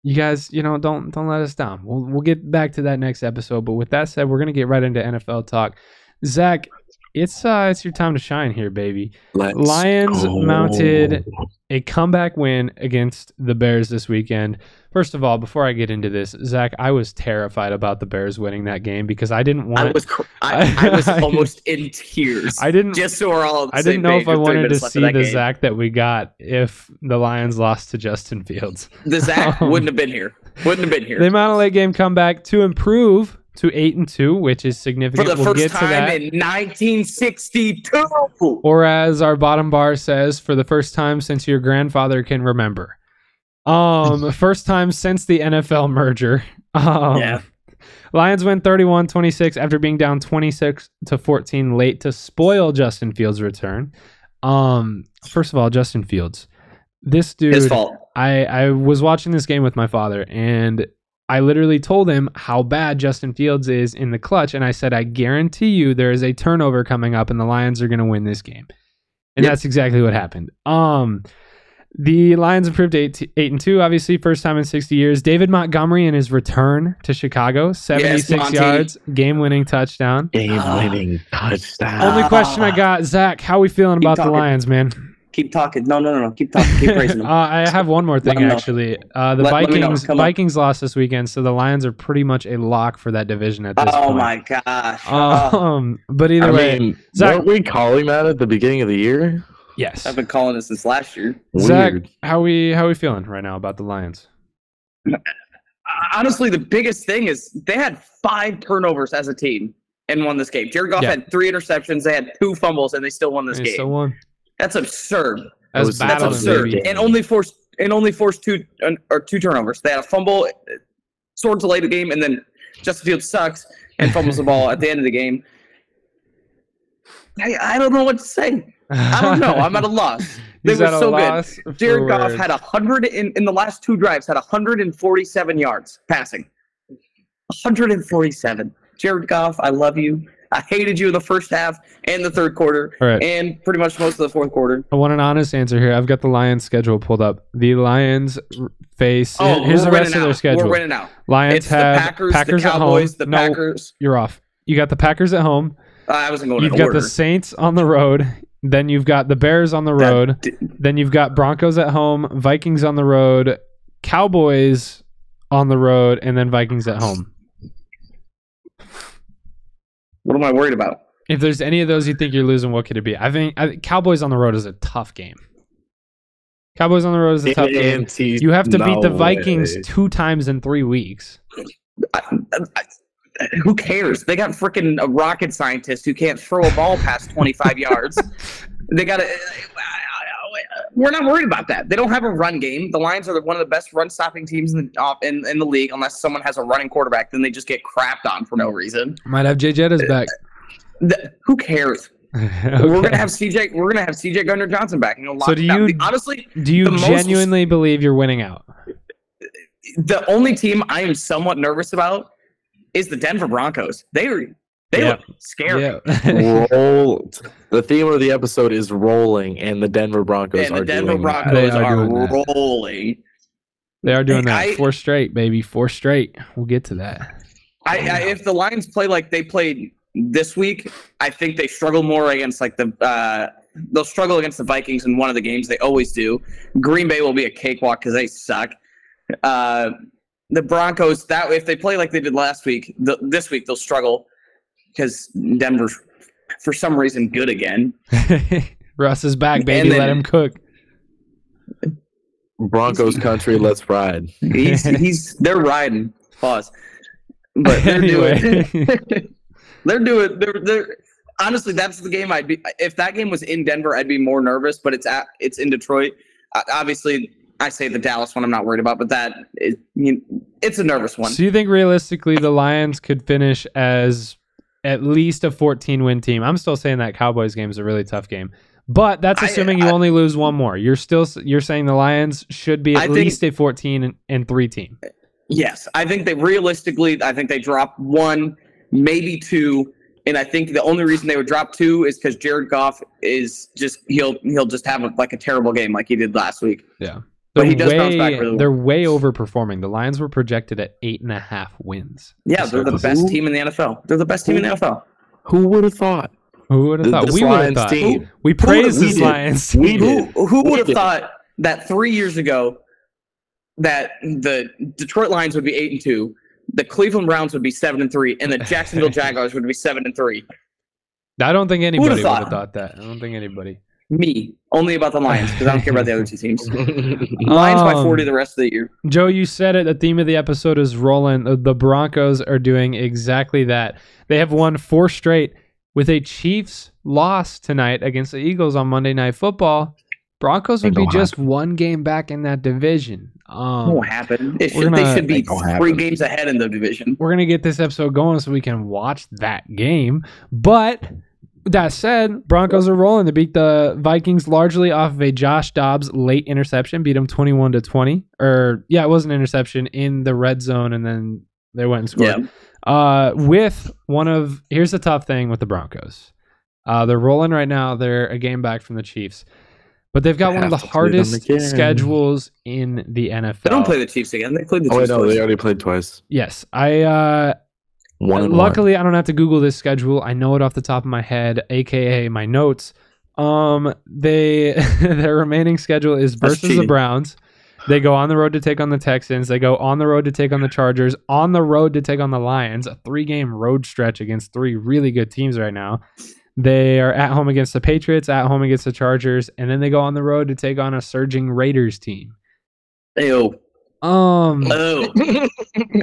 you guys, you know, don't don't let us down. We'll we'll get back to that next episode. But with that said, we're gonna get right into NFL talk. Zach, it's uh it's your time to shine here, baby. Let's Lions go. mounted a comeback win against the Bears this weekend. First of all, before I get into this, Zach, I was terrified about the Bears winning that game because I didn't want. I was I, I was almost in tears. I didn't just so we're all. I didn't know if I wanted to see the game. Zach that we got if the Lions lost to Justin Fields. The Zach Um, wouldn't have been here. Wouldn't have been here. The Mount Lake game comeback to improve to eight and two, which is significant. For the we'll first time that. in 1962. or as our bottom bar says, for the first time since your grandfather can remember. Um, first time since the NFL merger. Um, Yeah. Lions win 31-26 after being down 26 to 14 late to spoil Justin Fields' return. Um, first of all, Justin Fields. This dude His fault. I I was watching this game with my father and I literally told him how bad Justin Fields is in the clutch and I said I guarantee you there is a turnover coming up and the Lions are going to win this game. And Yep. that's exactly what happened. Um the Lions improved 8 8 and 2 obviously first time in 60 years. David Montgomery in his return to Chicago, 76 Monty. yards, game-winning touchdown. Game Ah. winning touchdown. Only question I got, Zach, how are we feeling about the. Lions, man? Keep talking. No, no, no, no. Keep talking. Keep praising Uh. I have one more thing Let 'em know. actually. Uh, the Let- let. Vikings Come on. Vikings lost this weekend, so the Lions are pretty much a lock for that division at this oh point. Oh my gosh. Oh, Um, but either I way, mean, Zach- weren't we calling that at the beginning of the year? yes. I've been calling this since last year. Zach, Weird. how we how we feeling right now about the Lions? Honestly, the biggest thing is they had five turnovers as a team and won this game. Jared Goff Yeah. had three interceptions. They had two fumbles, and they still won this They game. still won. That's absurd. That's was- That's absurd. baby. And only forced and only forced two or two turnovers. They had a fumble, sort of delayed the game, and then Justin Fields sucks and fumbles the ball at the end of the game. I, I don't know what to say. I don't know. I'm at a loss. They were so good. Jared Goff words. had a hundred in, in the last two drives had 147 yards passing. 147. Jared Goff, I love you. I hated you in the first half and the third quarter right. and pretty much most of the fourth quarter. I want an honest answer here. I've got the Lions schedule pulled up. The Lions face. Oh, here's the rest of their out. schedule. We're winning out. Lions It's the have Packers, Packers the at Cowboys, home. the no, Packers. you're off. You got the Packers at home. I wasn't going You've got order. the Saints on the road. Then you've got the Bears on the road. Then you've got Broncos at home, Vikings on the road, Cowboys on the road, and then Vikings at home. What am I worried about? If there's any of those you think you're losing, what could it be? I think, I think Cowboys on the road is a tough game. Cowboys on the road is a tough game. You have to beat the Vikings way. two times in three weeks. I, I, who cares? They got freaking a rocket scientist who can't throw a ball past 25 yards. They got to. We're not worried about that. They don't have a run game. The Lions are one of the best run stopping teams in the uh, in, in the league. Unless someone has a running quarterback, then they just get crapped on for no reason. Might have Jay Jettas back. The- who cares? Okay. We're gonna have CJ. We're gonna have CJ Gardner Johnson back. And So do you- honestly? Do you the most- genuinely believe you're winning out? The only team I am somewhat nervous about is the Denver Broncos. They are they Yeah. look scary. Yeah. Roll. The theme of the episode is rolling, and the Denver Broncos and are the Denver doing that. Broncos are are, doing rolling. they are doing that. I- Four straight, baby. Four straight. We'll get to that. I, I if the Lions play like they played this week, I think they struggle more against like the uh they'll struggle against the Vikings in one of the games. They always do. Green Bay will be a cakewalk because they suck. Uh the Broncos that if they play like they did last week, the, this week they'll struggle because Denver's for some reason good again. Russ is back, baby. then- Let him cook. Broncos country, let's ride. He's he's they're riding. Pause. But they're Anyway. doing they're doing they're they're honestly that's the game I'd be if that game was in Denver I'd be more nervous but it's at it's in Detroit uh, obviously I say the Dallas one I'm not worried about but that is you know, it's a nervous one So you think realistically the Lions could finish as at least a 14 win team? I'm still saying that Cowboys game is a really tough game. But that's I- assuming you I- only lose one more. You're still you're saying the Lions should be at I think- least a 14 and, and 3 team. yes I think they realistically I think they drop one maybe two and I think the only reason they would drop two is because Jared Goff is just he'll he'll just have a, like a terrible game like he did last week But he does bounce back really well. they're way overperforming. The Lions were projected at eight and a half wins. yeah they're the best team in the NFL they're the best team in the NFL Who would have thought? Who would have Th- thought? this We would have thought. team. We praise we this did. Lions We did. Who, who would have thought that three years ago that the Detroit Lions would be eight and two, the Cleveland Browns would be seven and three, and the Jacksonville Jaguars would be seven and three? I don't think anybody would have thought? thought that. I don't think anybody. Me. Only about the Lions because I don't care about the other two teams. Lions by Um, 40 the rest of the year. Joe, you said it. The theme of the episode is rolling. The Broncos are doing exactly that. They have won four straight with a Chiefs loss tonight against the Eagles on Monday Night Football. Broncos would be gonna just one game back in that division. Um, won't happen. It should, gonna- they should be three happen. games ahead in the division. we're gonna get this episode going so we can watch that game. But that said, Broncos are rolling. They beat the Vikings largely off of a Josh Dobbs late interception, beat them twenty-one to twenty. Or yeah, it was an interception in the red zone, and then they went and scored. Yeah. Uh, with one of here's the tough thing with the Broncos. Uh, they're rolling right now. They're a game back from the Chiefs, but they've got They one of the have to play them hardest schedules in the NFL. They don't play the Chiefs again. They played the oh wait, Chiefs. no, they already played twice. Yes, I. Uh, One and luckily, I don't have to Google this schedule. I know it off the top of my head, aka my notes. Um, they their remaining schedule is versus the. Browns. They go on the road to take on the Texans. They go on the road to take on the Chargers. On the road to take on the Lions. A three-game road stretch against three really good teams right now. They are at home against the Patriots, at home against the Chargers, and then they go on the road to take on a surging Raiders team. Ew. Um, Ew. Dude,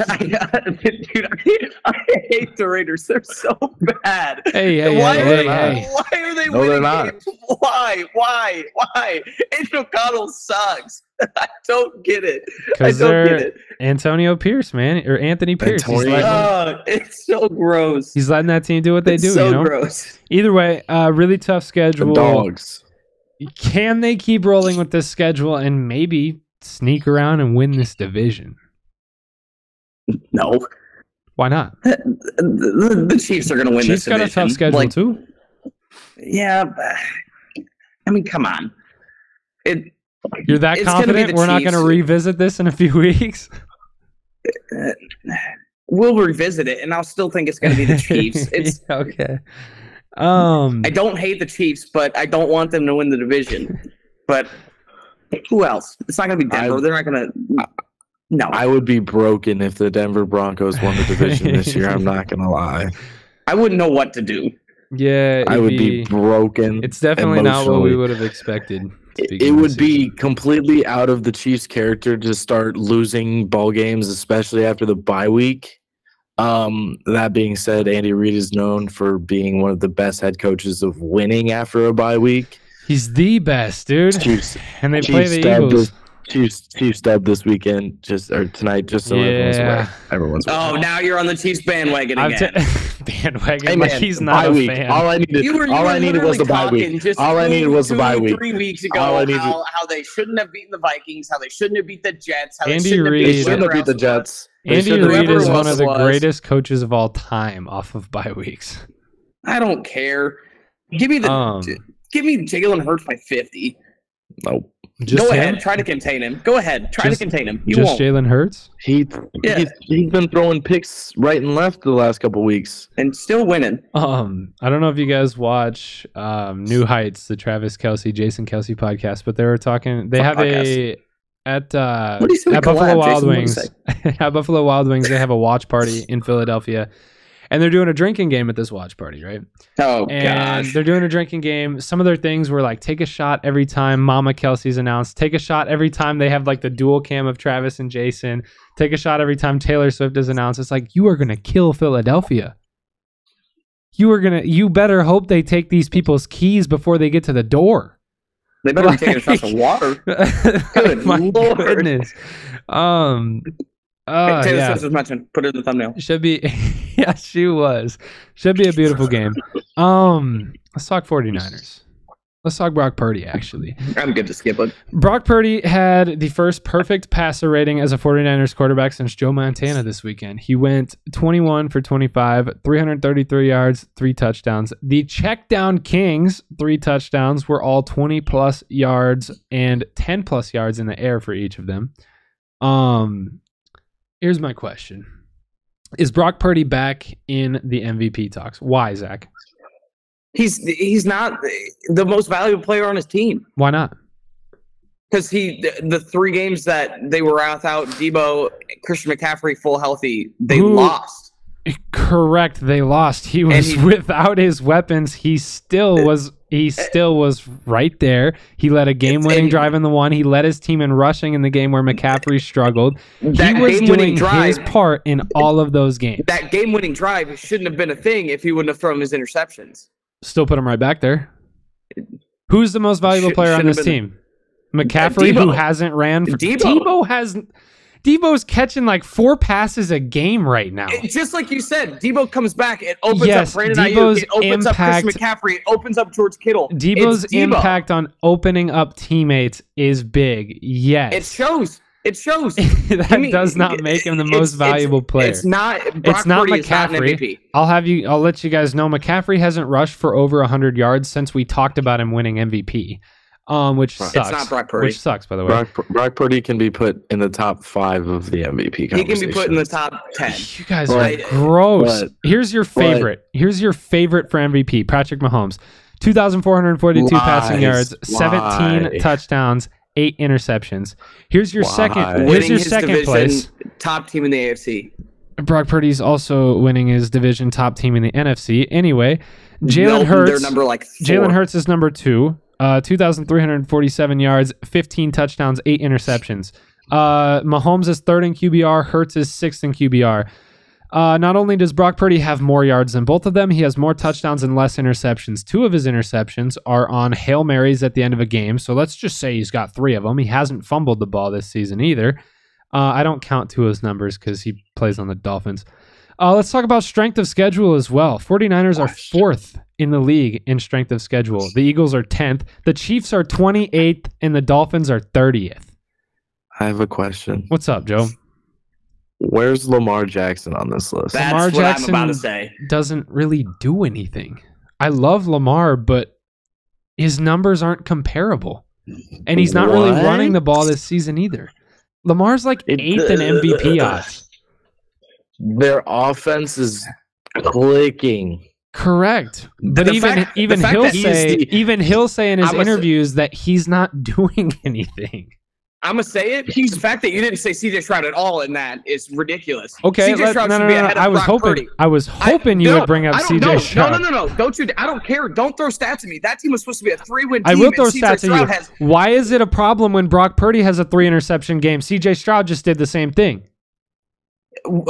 I, I hate the Raiders. They're so bad. hey, hey, why, hey, are hey, they, hey. why are they No, they're winning not. games? Why? Why? Why? Aidan O'Connell sucks. I don't get it. I don't get it. Antonio Pierce, man, or Anthony Pierce. He's Antonio- letting, Oh, it's so gross. he's letting that team do what they It's do. so you know. gross. Either way, uh, really tough The schedule. dogs. Can they keep rolling with this schedule and maybe sneak around and win this division? No. Why not? The, the- Chiefs are going to win Chiefs this got a division. tough schedule Like, too. Yeah. I mean, come on. It. You're that it's gonna be confident we're not going to revisit this in a few weeks? Uh, we'll revisit it, and I'll still think it's going to be the Chiefs. It's. Okay. Um, I don't hate the Chiefs, but I don't want them to win the division. But who else? It's not going to be Denver. I- They're not going to. No, I would be broken if the Denver Broncos won the division this year. I'm not gonna lie. I wouldn't know what to do. yeah, I it'd would be broken. It's definitely not what we would have expected. It, it would be completely out of the Chiefs' character to start losing ball games, especially after the bye week. Um, that being said, Andy Reid is known for being one of the best head coaches of winning after a bye week. He's the best, dude. Chiefs, And they play Chiefs the stabbed Eagles. this- Chiefs, Chiefs stub this weekend, just or tonight, just so everyone's aware. Everyone's aware. Oh, now you're on the Chiefs bandwagon again. ta- bandwagon. Hey, like man, he's not a week. fan. All I needed, You were, you all I needed was the bye week. All I needed was the bye week. Three weeks ago, All I needed- how, how they shouldn't have beaten the Vikings, how they shouldn't have beat the Jets, how Andy they shouldn't Reid- have beat shouldn't have beat the Jets. They Andy Reid is one of the was. greatest coaches of all time off of bye weeks. I don't care. Give me the Um, give me Jalen Hurts by fifty. Nope. just Go him? ahead, try to contain him. Go ahead, try Just- to contain him. You just won't. Jalen Hurts. He Yeah. he's, he's been throwing picks right and left the last couple weeks. and still winning. Um, I don't know if you guys watch um, New Heights, the Travis Kelce, Jason Kelce podcast, but they were talking. They Fuck have a at uh, What do you say we at Buffalo collab, Wild Jason? What do you Wings. at Buffalo Wild Wings, they have a watch party in Philadelphia, and they're doing a drinking game at this watch party, right? Oh and gosh. they're doing a drinking game. Some of their things were like take a shot every time Mama Kelce's announced. Take a shot every time they have like the dual cam of Travis and Jason. Take a shot every time Taylor Swift is announced. It's like you are gonna kill Philadelphia. You are gonna. You better hope they take these people's keys before they get to the door. They better be taking a shot of water. Good my Lord. goodness. Um. Uh, Taylor yeah. Swift was mentioned. Put it in the thumbnail. Should be yeah, she was. Should be a beautiful game. Um let's talk 49ers. Let's talk Brock Purdy actually. I'm good to skip it. Brock Purdy had the first perfect passer rating as a 49ers quarterback since Joe Montana this weekend. He went 21 for 25, 333 yards, three touchdowns. The check down Kings, three touchdowns, were all 20 plus yards and 10 plus yards in the air for each of them. Um here's my question. Is Brock Purdy back in the MVP talks? Why, Zach? He's he's not the most valuable player on his team Why not? because he the, three games that they were without Debo, Christian McCaffrey full healthy, they Who- lost. Correct. They lost. He was he- without his weapons. He still was he eh, still was right there. He led a game-winning drive in the one. He led his team in rushing in the game where McCaffrey struggled. That he was doing his drive- part in all of those games. That game-winning drive shouldn't have been a thing if he wouldn't have thrown his interceptions. Still put him right back there. Who's the most valuable Should- player on this team? McCaffrey, who hasn't ran for Debo. Debo has Debo's catching like four passes a game right now. Just like you said, Debo comes back. It opens Yes, up Brandon Debo's Aiyuk. It opens impact- up Chris McCaffrey. It opens up George Kittle. Debo's Debo. impact on opening up teammates is big. Yes. It shows. It shows. that I mean, does not make him the most valuable player. It's not. Brock It's not Purdy not McCaffrey. MVP. I'll have you. I'll let you guys know. McCaffrey hasn't rushed for over hundred yards since we talked about him winning MVP, um, which It's sucks. not Brock Purdy. Which sucks, by the way. Brock, Brock Purdy can be put in the top five of the MVP He can be put in the top ten. You guys But- are gross. but- Here's your favorite. Here's your favorite for MVP: Patrick Mahomes, two thousand four hundred forty-two passing yards, seventeen Why? touchdowns, eight interceptions. Here's your Why? second. Here's Winning your his second division, place. top team in the AFC. Brock Purdy's also winning his division top team in the NFC. Anyway, No, Jalen They're Hurts. number like. Jalen Hurts is number two. Uh, 2,347 yards, 15 touchdowns, eight interceptions. Uh, Mahomes is third in QBR. Hurts is sixth in QBR. Uh, not only does Brock Purdy have more yards than both of them, he has more touchdowns and less interceptions. Two of his interceptions are on Hail Marys at the end of a game. So let's just say he's got three of them. He hasn't fumbled the ball this season either. Uh, I don't count two of his numbers because he plays on the Dolphins. Uh, let's talk about strength of schedule as well. 49ers are fourth in the league in strength of schedule. The Eagles are 10th. The Chiefs are 28th, and the Dolphins are 30th. I have a question. What's up, Joe? Where's Lamar Jackson on this list? That's Lamar what Jackson- I'm about to say. Doesn't really do anything. I love Lamar, but his numbers aren't comparable. And he's not really running the ball this season either. Lamar's like It- eighth in MVP odds. Their offense is clicking. Correct. But The even fact- even he'll that he is say the- even he'll say in his I'm a- interviews that he's not doing anything. I'm gonna say it. He's, The fact that you didn't say CJ Stroud at all in that is ridiculous. Okay, CJ Stroud no, should no, be no, no. ahead of I was Brock hoping Purdy. I was I- hoping you no, would bring up CJ know. Stroud. No, no, no, no. Don't you? I don't care. Don't throw stats at me. That team was supposed to be a three-win I will throw stats at you. Has, Why is it a problem when Brock Purdy has a three interception game? CJ Stroud just did the same thing.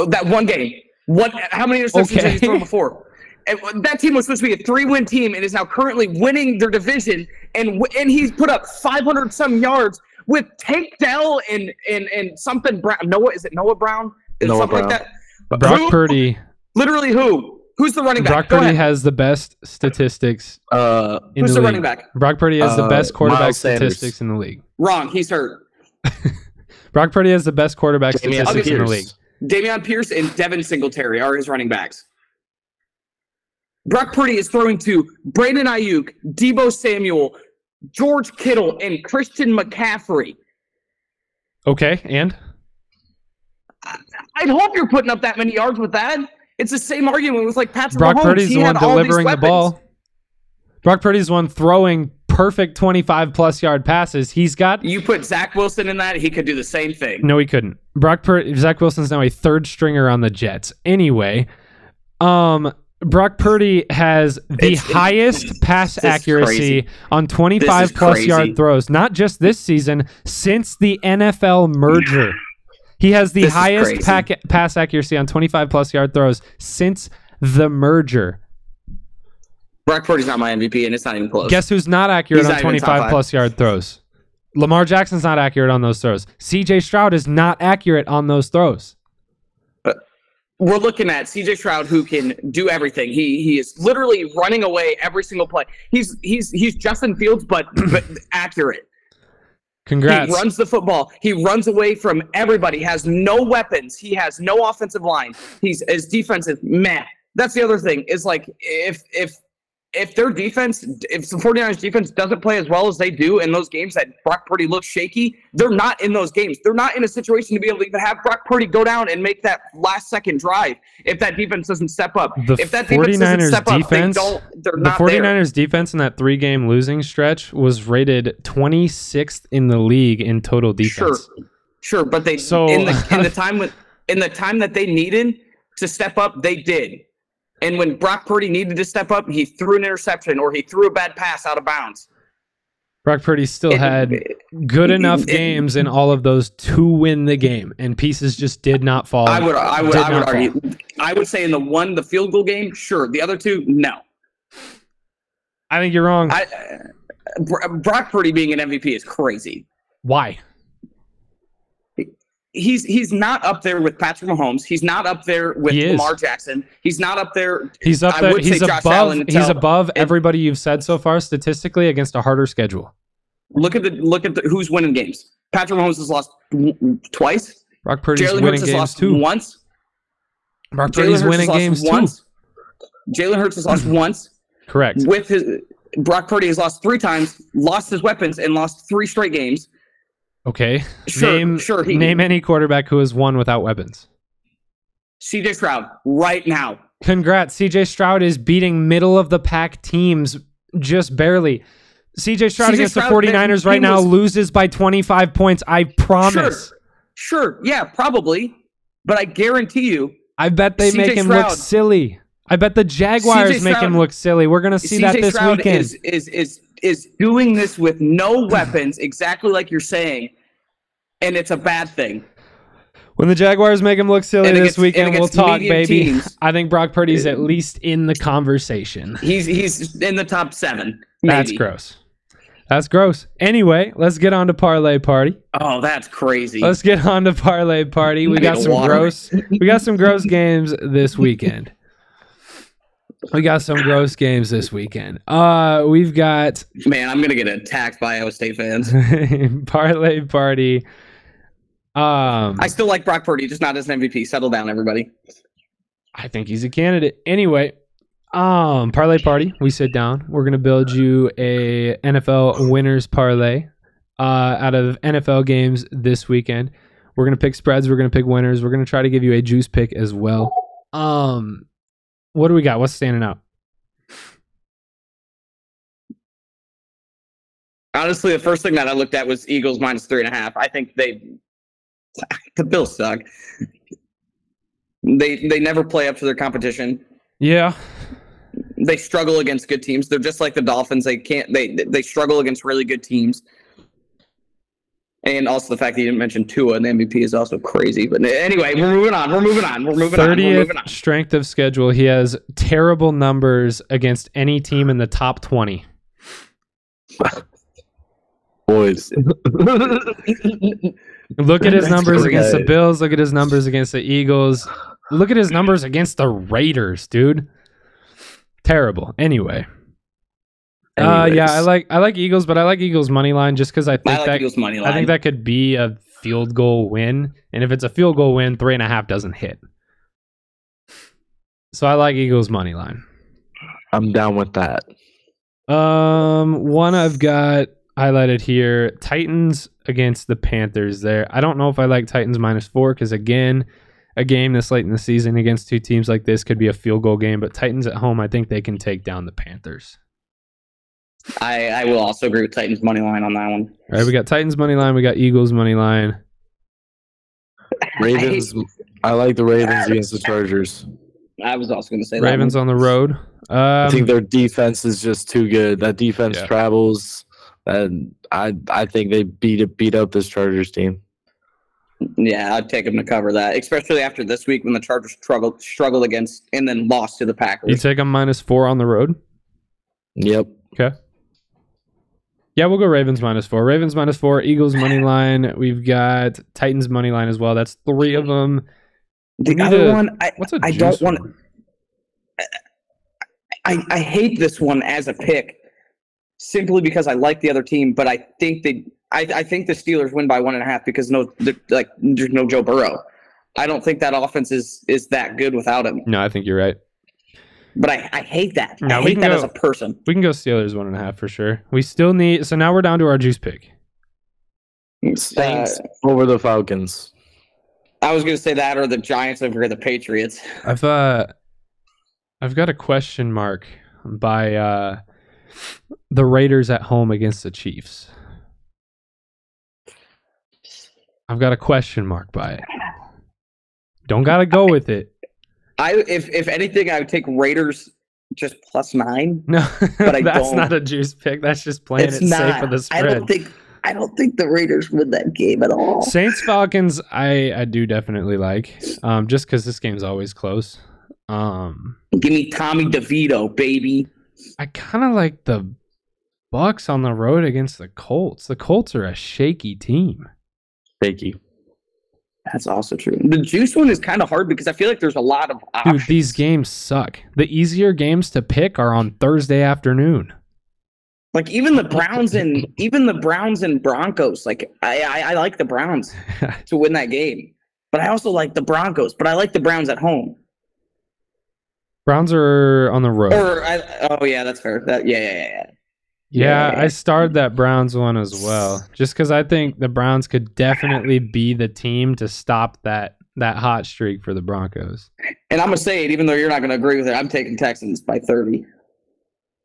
That one game. What? How many interceptions Okay. have you thrown before? And that team was supposed to be a three-win team and is now currently winning their division. And and he's put up 500 some yards with Tank Dell and and and something Brown. Noah is it Noah Brown? Is Noah something Brown. like that. Brock Who? Purdy. Literally who? Who's the running back? Brock Purdy has the best statistics Uh, in Who's the, the, league. running back? Brock Purdy has the Uh, best quarterback Miles Sanders. statistics in the league. Wrong. He's hurt. Brock Purdy has the best quarterback Dameon statistics in the league. Dameon Pierce and Devin Singletary are his running backs. Brock Purdy is throwing to Brandon Aiyuk, Debo Samuel, George Kittle, and Christian McCaffrey. Okay, and I'd hope you're putting up that many yards with that. It's the same argument with like Patrick Brock Mahomes. Purdy's he the one had all these delivering the ball. Brock Purdy's the one throwing perfect 25 plus yard passes. He's got You put Zach Wilson in that, he could do the same thing. No, he couldn't. Brock Pur- Zach Wilson's now a third stringer on the Jets. Anyway, um, Brock Purdy has the It's- it's- highest pass this accuracy crazy. on 25 plus crazy. yard throws, not just this season, since the NFL merger. He has the This highest pack- pass accuracy on 25 plus yard throws since the merger. Brock Purdy's not my MVP, and it's not even close. Guess who's not accurate He's on not even top 25 five. plus yard throws? Lamar Jackson's not accurate on those throws. CJ Stroud is not accurate on those throws. Uh, we're looking at CJ Stroud who can do everything. He he is literally running away every single play. He's he's he's Justin Fields, but but accurate. Congrats. He runs the football. He runs away from everybody. He has no weapons. He has no offensive line. He's his defensive meh. That's the other thing. Is like if if if their defense, if the 49ers defense doesn't play as well as they do in those games that Brock Purdy looks shaky, they're not in those games. They're not in a situation to be able to even have Brock Purdy go down and make that last second drive if that defense doesn't step up. The if that defense doesn't 49ers step up, they defense- don't, they're the not there. 49ers defense in that three game losing stretch was rated 26th in the league in total defense. Sure, sure, but they So- in the in the time with in the time that they needed to step up, they did. And when Brock Purdy needed to step up, he threw an interception or he threw a bad pass out of bounds. Brock Purdy still It- had good enough it- games in all of those to win the game, and pieces just did not fall. I would, I would, I would fall. argue. I would say in the one, the field goal game, sure. The other two, no. I think you're wrong. I, Brock Purdy being an MVP is crazy. Why? He's he's not up there with Patrick Mahomes. He's not up there with Lamar Jackson. He's not up there. He's up there. He's above. He's above everybody you've said so far statistically against a harder schedule. Look at the look at the who's winning games. Patrick Mahomes has lost twice. Brock Purdy's Jalen winning Hurts has games lost too. once. Brock Purdy's winning games too. once. Jalen Hurts has lost once. Correct. With his Brock Purdy has lost three times, lost his weapons, and lost three straight games. Okay. Sure, name sure. He, name any quarterback who has won without weapons. CJ Stroud right now. Congrats. CJ Stroud is beating middle of the pack teams just barely. CJ Stroud against the Stroud, that 49ers right now was- loses by 25 points. I promise. Sure, sure, yeah, probably. But I guarantee you, I bet they make him look silly. I bet the Jaguars CJ make him look silly. We're going to see that this Stroud weekend. is is is is doing this with no weapons, exactly like you're saying, and it's a bad thing. When the Jaguars make him look silly And this against- weekend, we'll talk, baby. teams. I think Brock Purdy's at least in the conversation. He's he's in the top seven. That's gross. That's gross. Anyway, let's get on to parlay party. Oh, that's crazy. Let's get on to parlay party. We got some water. gross. We got some gross games this weekend. We got some gross games this weekend. Uh, we've got Man, I'm gonna get attacked by Iowa State fans. parlay party. Um, I still like Brock Purdy, just not as an MVP. Settle down, everybody. I think he's a candidate. Anyway, um, parlay party. We sit down. We're gonna build you a NFL winners parlay uh, out of NFL games this weekend. We're gonna pick spreads. We're gonna pick winners. We're gonna try to give you a juice pick as well. Um, what do we got? What's standing out? Honestly, the first thing that I looked at was Eagles minus three and a half. I think they the Bills suck. They they never play up to their competition. Yeah, They struggle against good teams. They're just like the Dolphins. They can't they they struggle against really good teams. And also the fact that you didn't mention Tua and the MVP is also crazy. But anyway, we're moving on. We're moving on. We're moving on. We're moving thirtieth on. strength of schedule. He has terrible numbers against any team in the top twenty. Boys. Look at his numbers against the. Bills. Look at his numbers against the Eagles. Look at his numbers against the Raiders, dude. Terrible. Anyway. Uh, yeah, I like I like Eagles, but I like Eagles money line just because I think I like that Eagles money line. I think that could be a field goal win, and if it's a field goal win, three and a half doesn't hit. So I like Eagles money line. I'm down with that. Um, one I've got highlighted here: Titans against the Panthers. There, I don't know if I like Titans minus four because again, a game this late in the season against two teams like this could be a field goal game. But Titans at home, I think they can take down the Panthers. I, I will also agree with Titans money line on that one. All right, we got Titans money line, we got Eagles money line. Ravens. I like the Ravens against the Chargers. I was also going to say Ravens that. on the road. I think Um, their defense is just too good. That defense Yeah. travels, and I I think they beat beat up this Chargers team. Yeah, I'd take them to cover that, especially after this week when the Chargers struggled struggled against and then lost to the Packers. you take them minus four on the road. Yep. Okay. Yeah, we'll go Ravens minus four. Ravens minus four. Eagles money line. We've got Titans money line as well. That's three of them. the other a- one, I, What's a I don't want. I, I hate this one as a pick, simply because I like the other team, but I think they. I, I think the Steelers win by one and a half because no, like there's no Joe Burrow. I don't think that offense is is that good without him. No, I think you're right. But I, I hate that. No, I we hate can that go- as a person. We can go Steelers one and a half for sure. We still need. So now we're down to our juice pick. Saints Uh, over the Falcons. I was going to say that or the Giants over the Patriots. I've uh, I've got a question mark by uh, the Raiders at home against the Chiefs. I've got a question mark by it. Don't gotta go with it. I if if anything, I would take Raiders just plus nine. No, But I that's don't. not a juice pick. That's just playing it's it not. safe for the spread. I spread. don't think I don't think the Raiders win that game at all. Saints Falcons, I I do definitely like, um, just because this game's always close. Um, Give me Tommy DeVito, baby. I kind of like the Bucs on the road against the Colts. The Colts are a shaky team. Thank you. That's also true. The juice one is kind of hard because I feel like there's a lot of options. Dude, these games suck. The easier games to pick are on Thursday afternoon. like even the Browns and even the Browns and Broncos. Like I, I, I like the Browns to win that game, but I also like the Broncos. But I like the Browns at home. Browns are on the road. Or I, oh yeah, that's fair. That yeah, yeah, yeah, yeah. I starred that Browns one as well, just because I think the Browns could definitely be the team to stop that that hot streak for the Broncos. And I'm gonna say it, even though you're not gonna agree with it. I'm taking Texans by 30.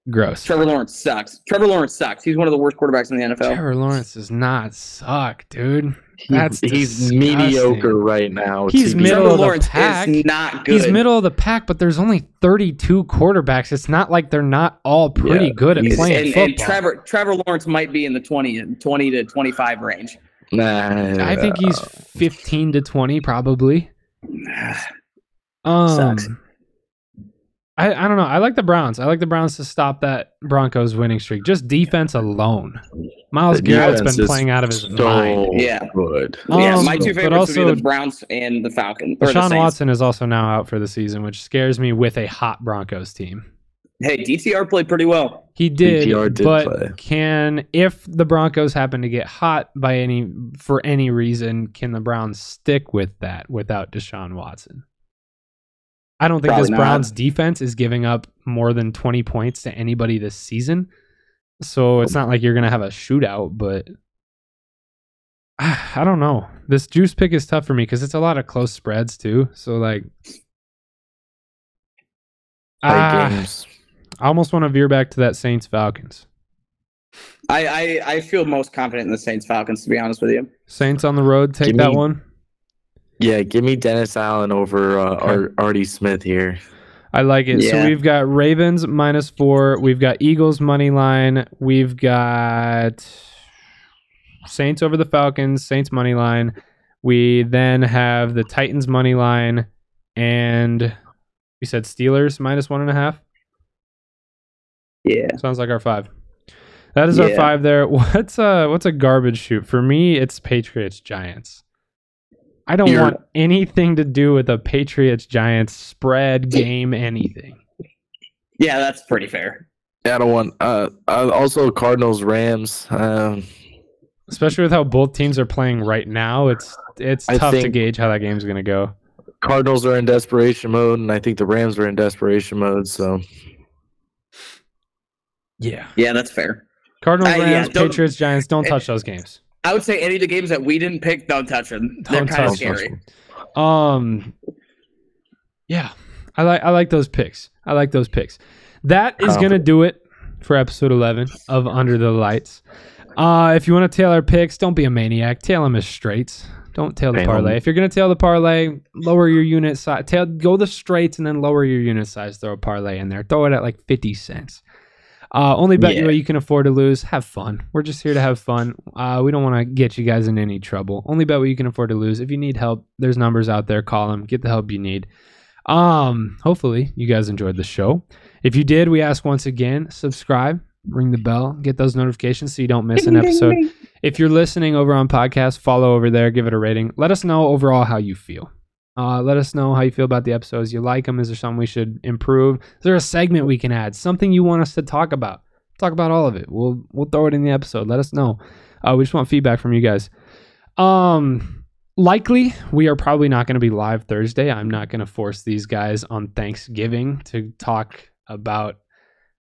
Gross. Trevor Lawrence sucks. Trevor Lawrence sucks. He's one of the worst quarterbacks in the NFL. Trevor Lawrence does not suck, dude. He's, That's he's disgusting. mediocre right now. He's to be- middle Trevor of the pack. is not good. He's middle of the pack, but there's only 32 quarterbacks. It's not like they're not all pretty Yeah, good at he's- playing and, football. and Trevor Trevor Lawrence might be in the 20, 20 to 25 range. Nah, I think he's 15 to 20 probably. Um, Sucks. I, I don't know. I like the Browns. I like the Browns to stop that Broncos winning streak. Just defense alone. Myles Garrett's been playing out of his so mind. Yeah. good. yeah, Um, my two but favorites would also- be the Browns and the Falcons. Or the Deshaun Saints. Watson is also now out for the season, which scares me with a hot Broncos team. Hey, DTR played pretty well. He did, DTR did but play. can if the Broncos happen to get hot by any for any reason, can the Browns stick with that without Deshaun Watson? I don't think Probably this not. Browns defense is giving up more than 20 points to anybody this season. So it's not like you're going to have a shootout, but I don't know. This juice pick is tough for me because it's a lot of close spreads too. So like, Tight ah, games. I almost want to veer back to that Saints Falcons. I, I I feel most confident in the Saints Falcons to be honest with you. Saints on the road, take Give that one. Yeah, give me Dennis Allen over uh, Okay. Ar- Artie Smith here. I like it. So we've got Ravens minus four. We've got Eagles money line. We've got Saints over the Falcons. Saints money line. We then have the Titans money line, and we said Steelers minus one and a half. Yeah. Sounds like our five. That is our five there. What's a what's a garbage shoot for me? It's Patriots Giants. I don't You're- want anything to do with a Patriots Giants spread game anything. Yeah, that's pretty fair. Yeah, I don't want. Uh, uh, also Cardinals Rams. Um, Especially with how both teams are playing right now, it's it's I tough to gauge how that game's gonna go. Cardinals are in desperation mode, and I think the Rams are in desperation mode. So Yeah. Yeah, that's fair. Cardinals, Uh, yeah, Rams, don't- Patriots, Giants, don't touch those games. I would say any of the games that we didn't pick, don't touch them. They're Don't kind of scary. Um Yeah. I like I like those picks. I like those picks. That is gonna do it for episode eleven of Under the Lights. Uh if you want to tail our picks, don't be a maniac. Tail them as straights. Don't tail the Tail 'em. parlay. If you're gonna tail the parlay, lower your unit size. Tail go the straights and then lower your unit size. Throw a parlay in there. Throw it at like fifty cents. Uh, only bet Yeah. what you can afford to lose. Have fun. We're just here to have fun. Uh, we don't want to get you guys in any trouble. Only bet what you can afford to lose. If you need help, there's numbers out there. Call them. Get the help you need. Um, hopefully you guys enjoyed the show. If you did, we ask once again, subscribe, ring the bell, get those notifications so you don't miss an episode. If you're listening over on podcast, follow over there, give it a rating. Let us know overall how you feel. Uh, let us know how you feel about the episodes. You like them? Is there something we should improve? Is there a segment we can add? Something you want us to talk about? Talk about all of it. We'll we'll throw it in the episode. Let us know. Uh, we just want feedback from you guys. Um, likely we are probably not going to be live Thursday. I'm not going to force these guys on Thanksgiving to talk about.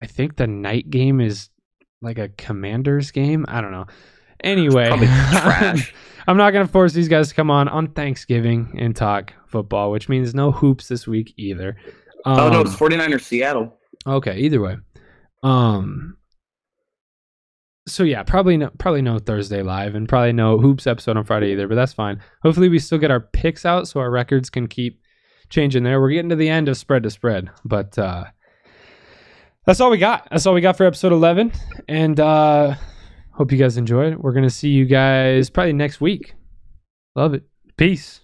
I think the night game is like a Commanders game. I don't know. Anyway, trash. I'm not going to force these guys to come on on Thanksgiving and talk football, which means no hoops this week either. oh no, Um, it's 49ers Seattle. Okay, either way. Um so yeah, probably no probably no Thursday live and probably no hoops episode on Friday either, but that's fine. Hopefully we still get our picks out so our records can keep changing there. We're getting to the end of spread to spread, but uh, that's all we got. That's all we got for episode 11. And uh, hope you guys enjoyed. We're going to see you guys probably next week. Love it. Peace.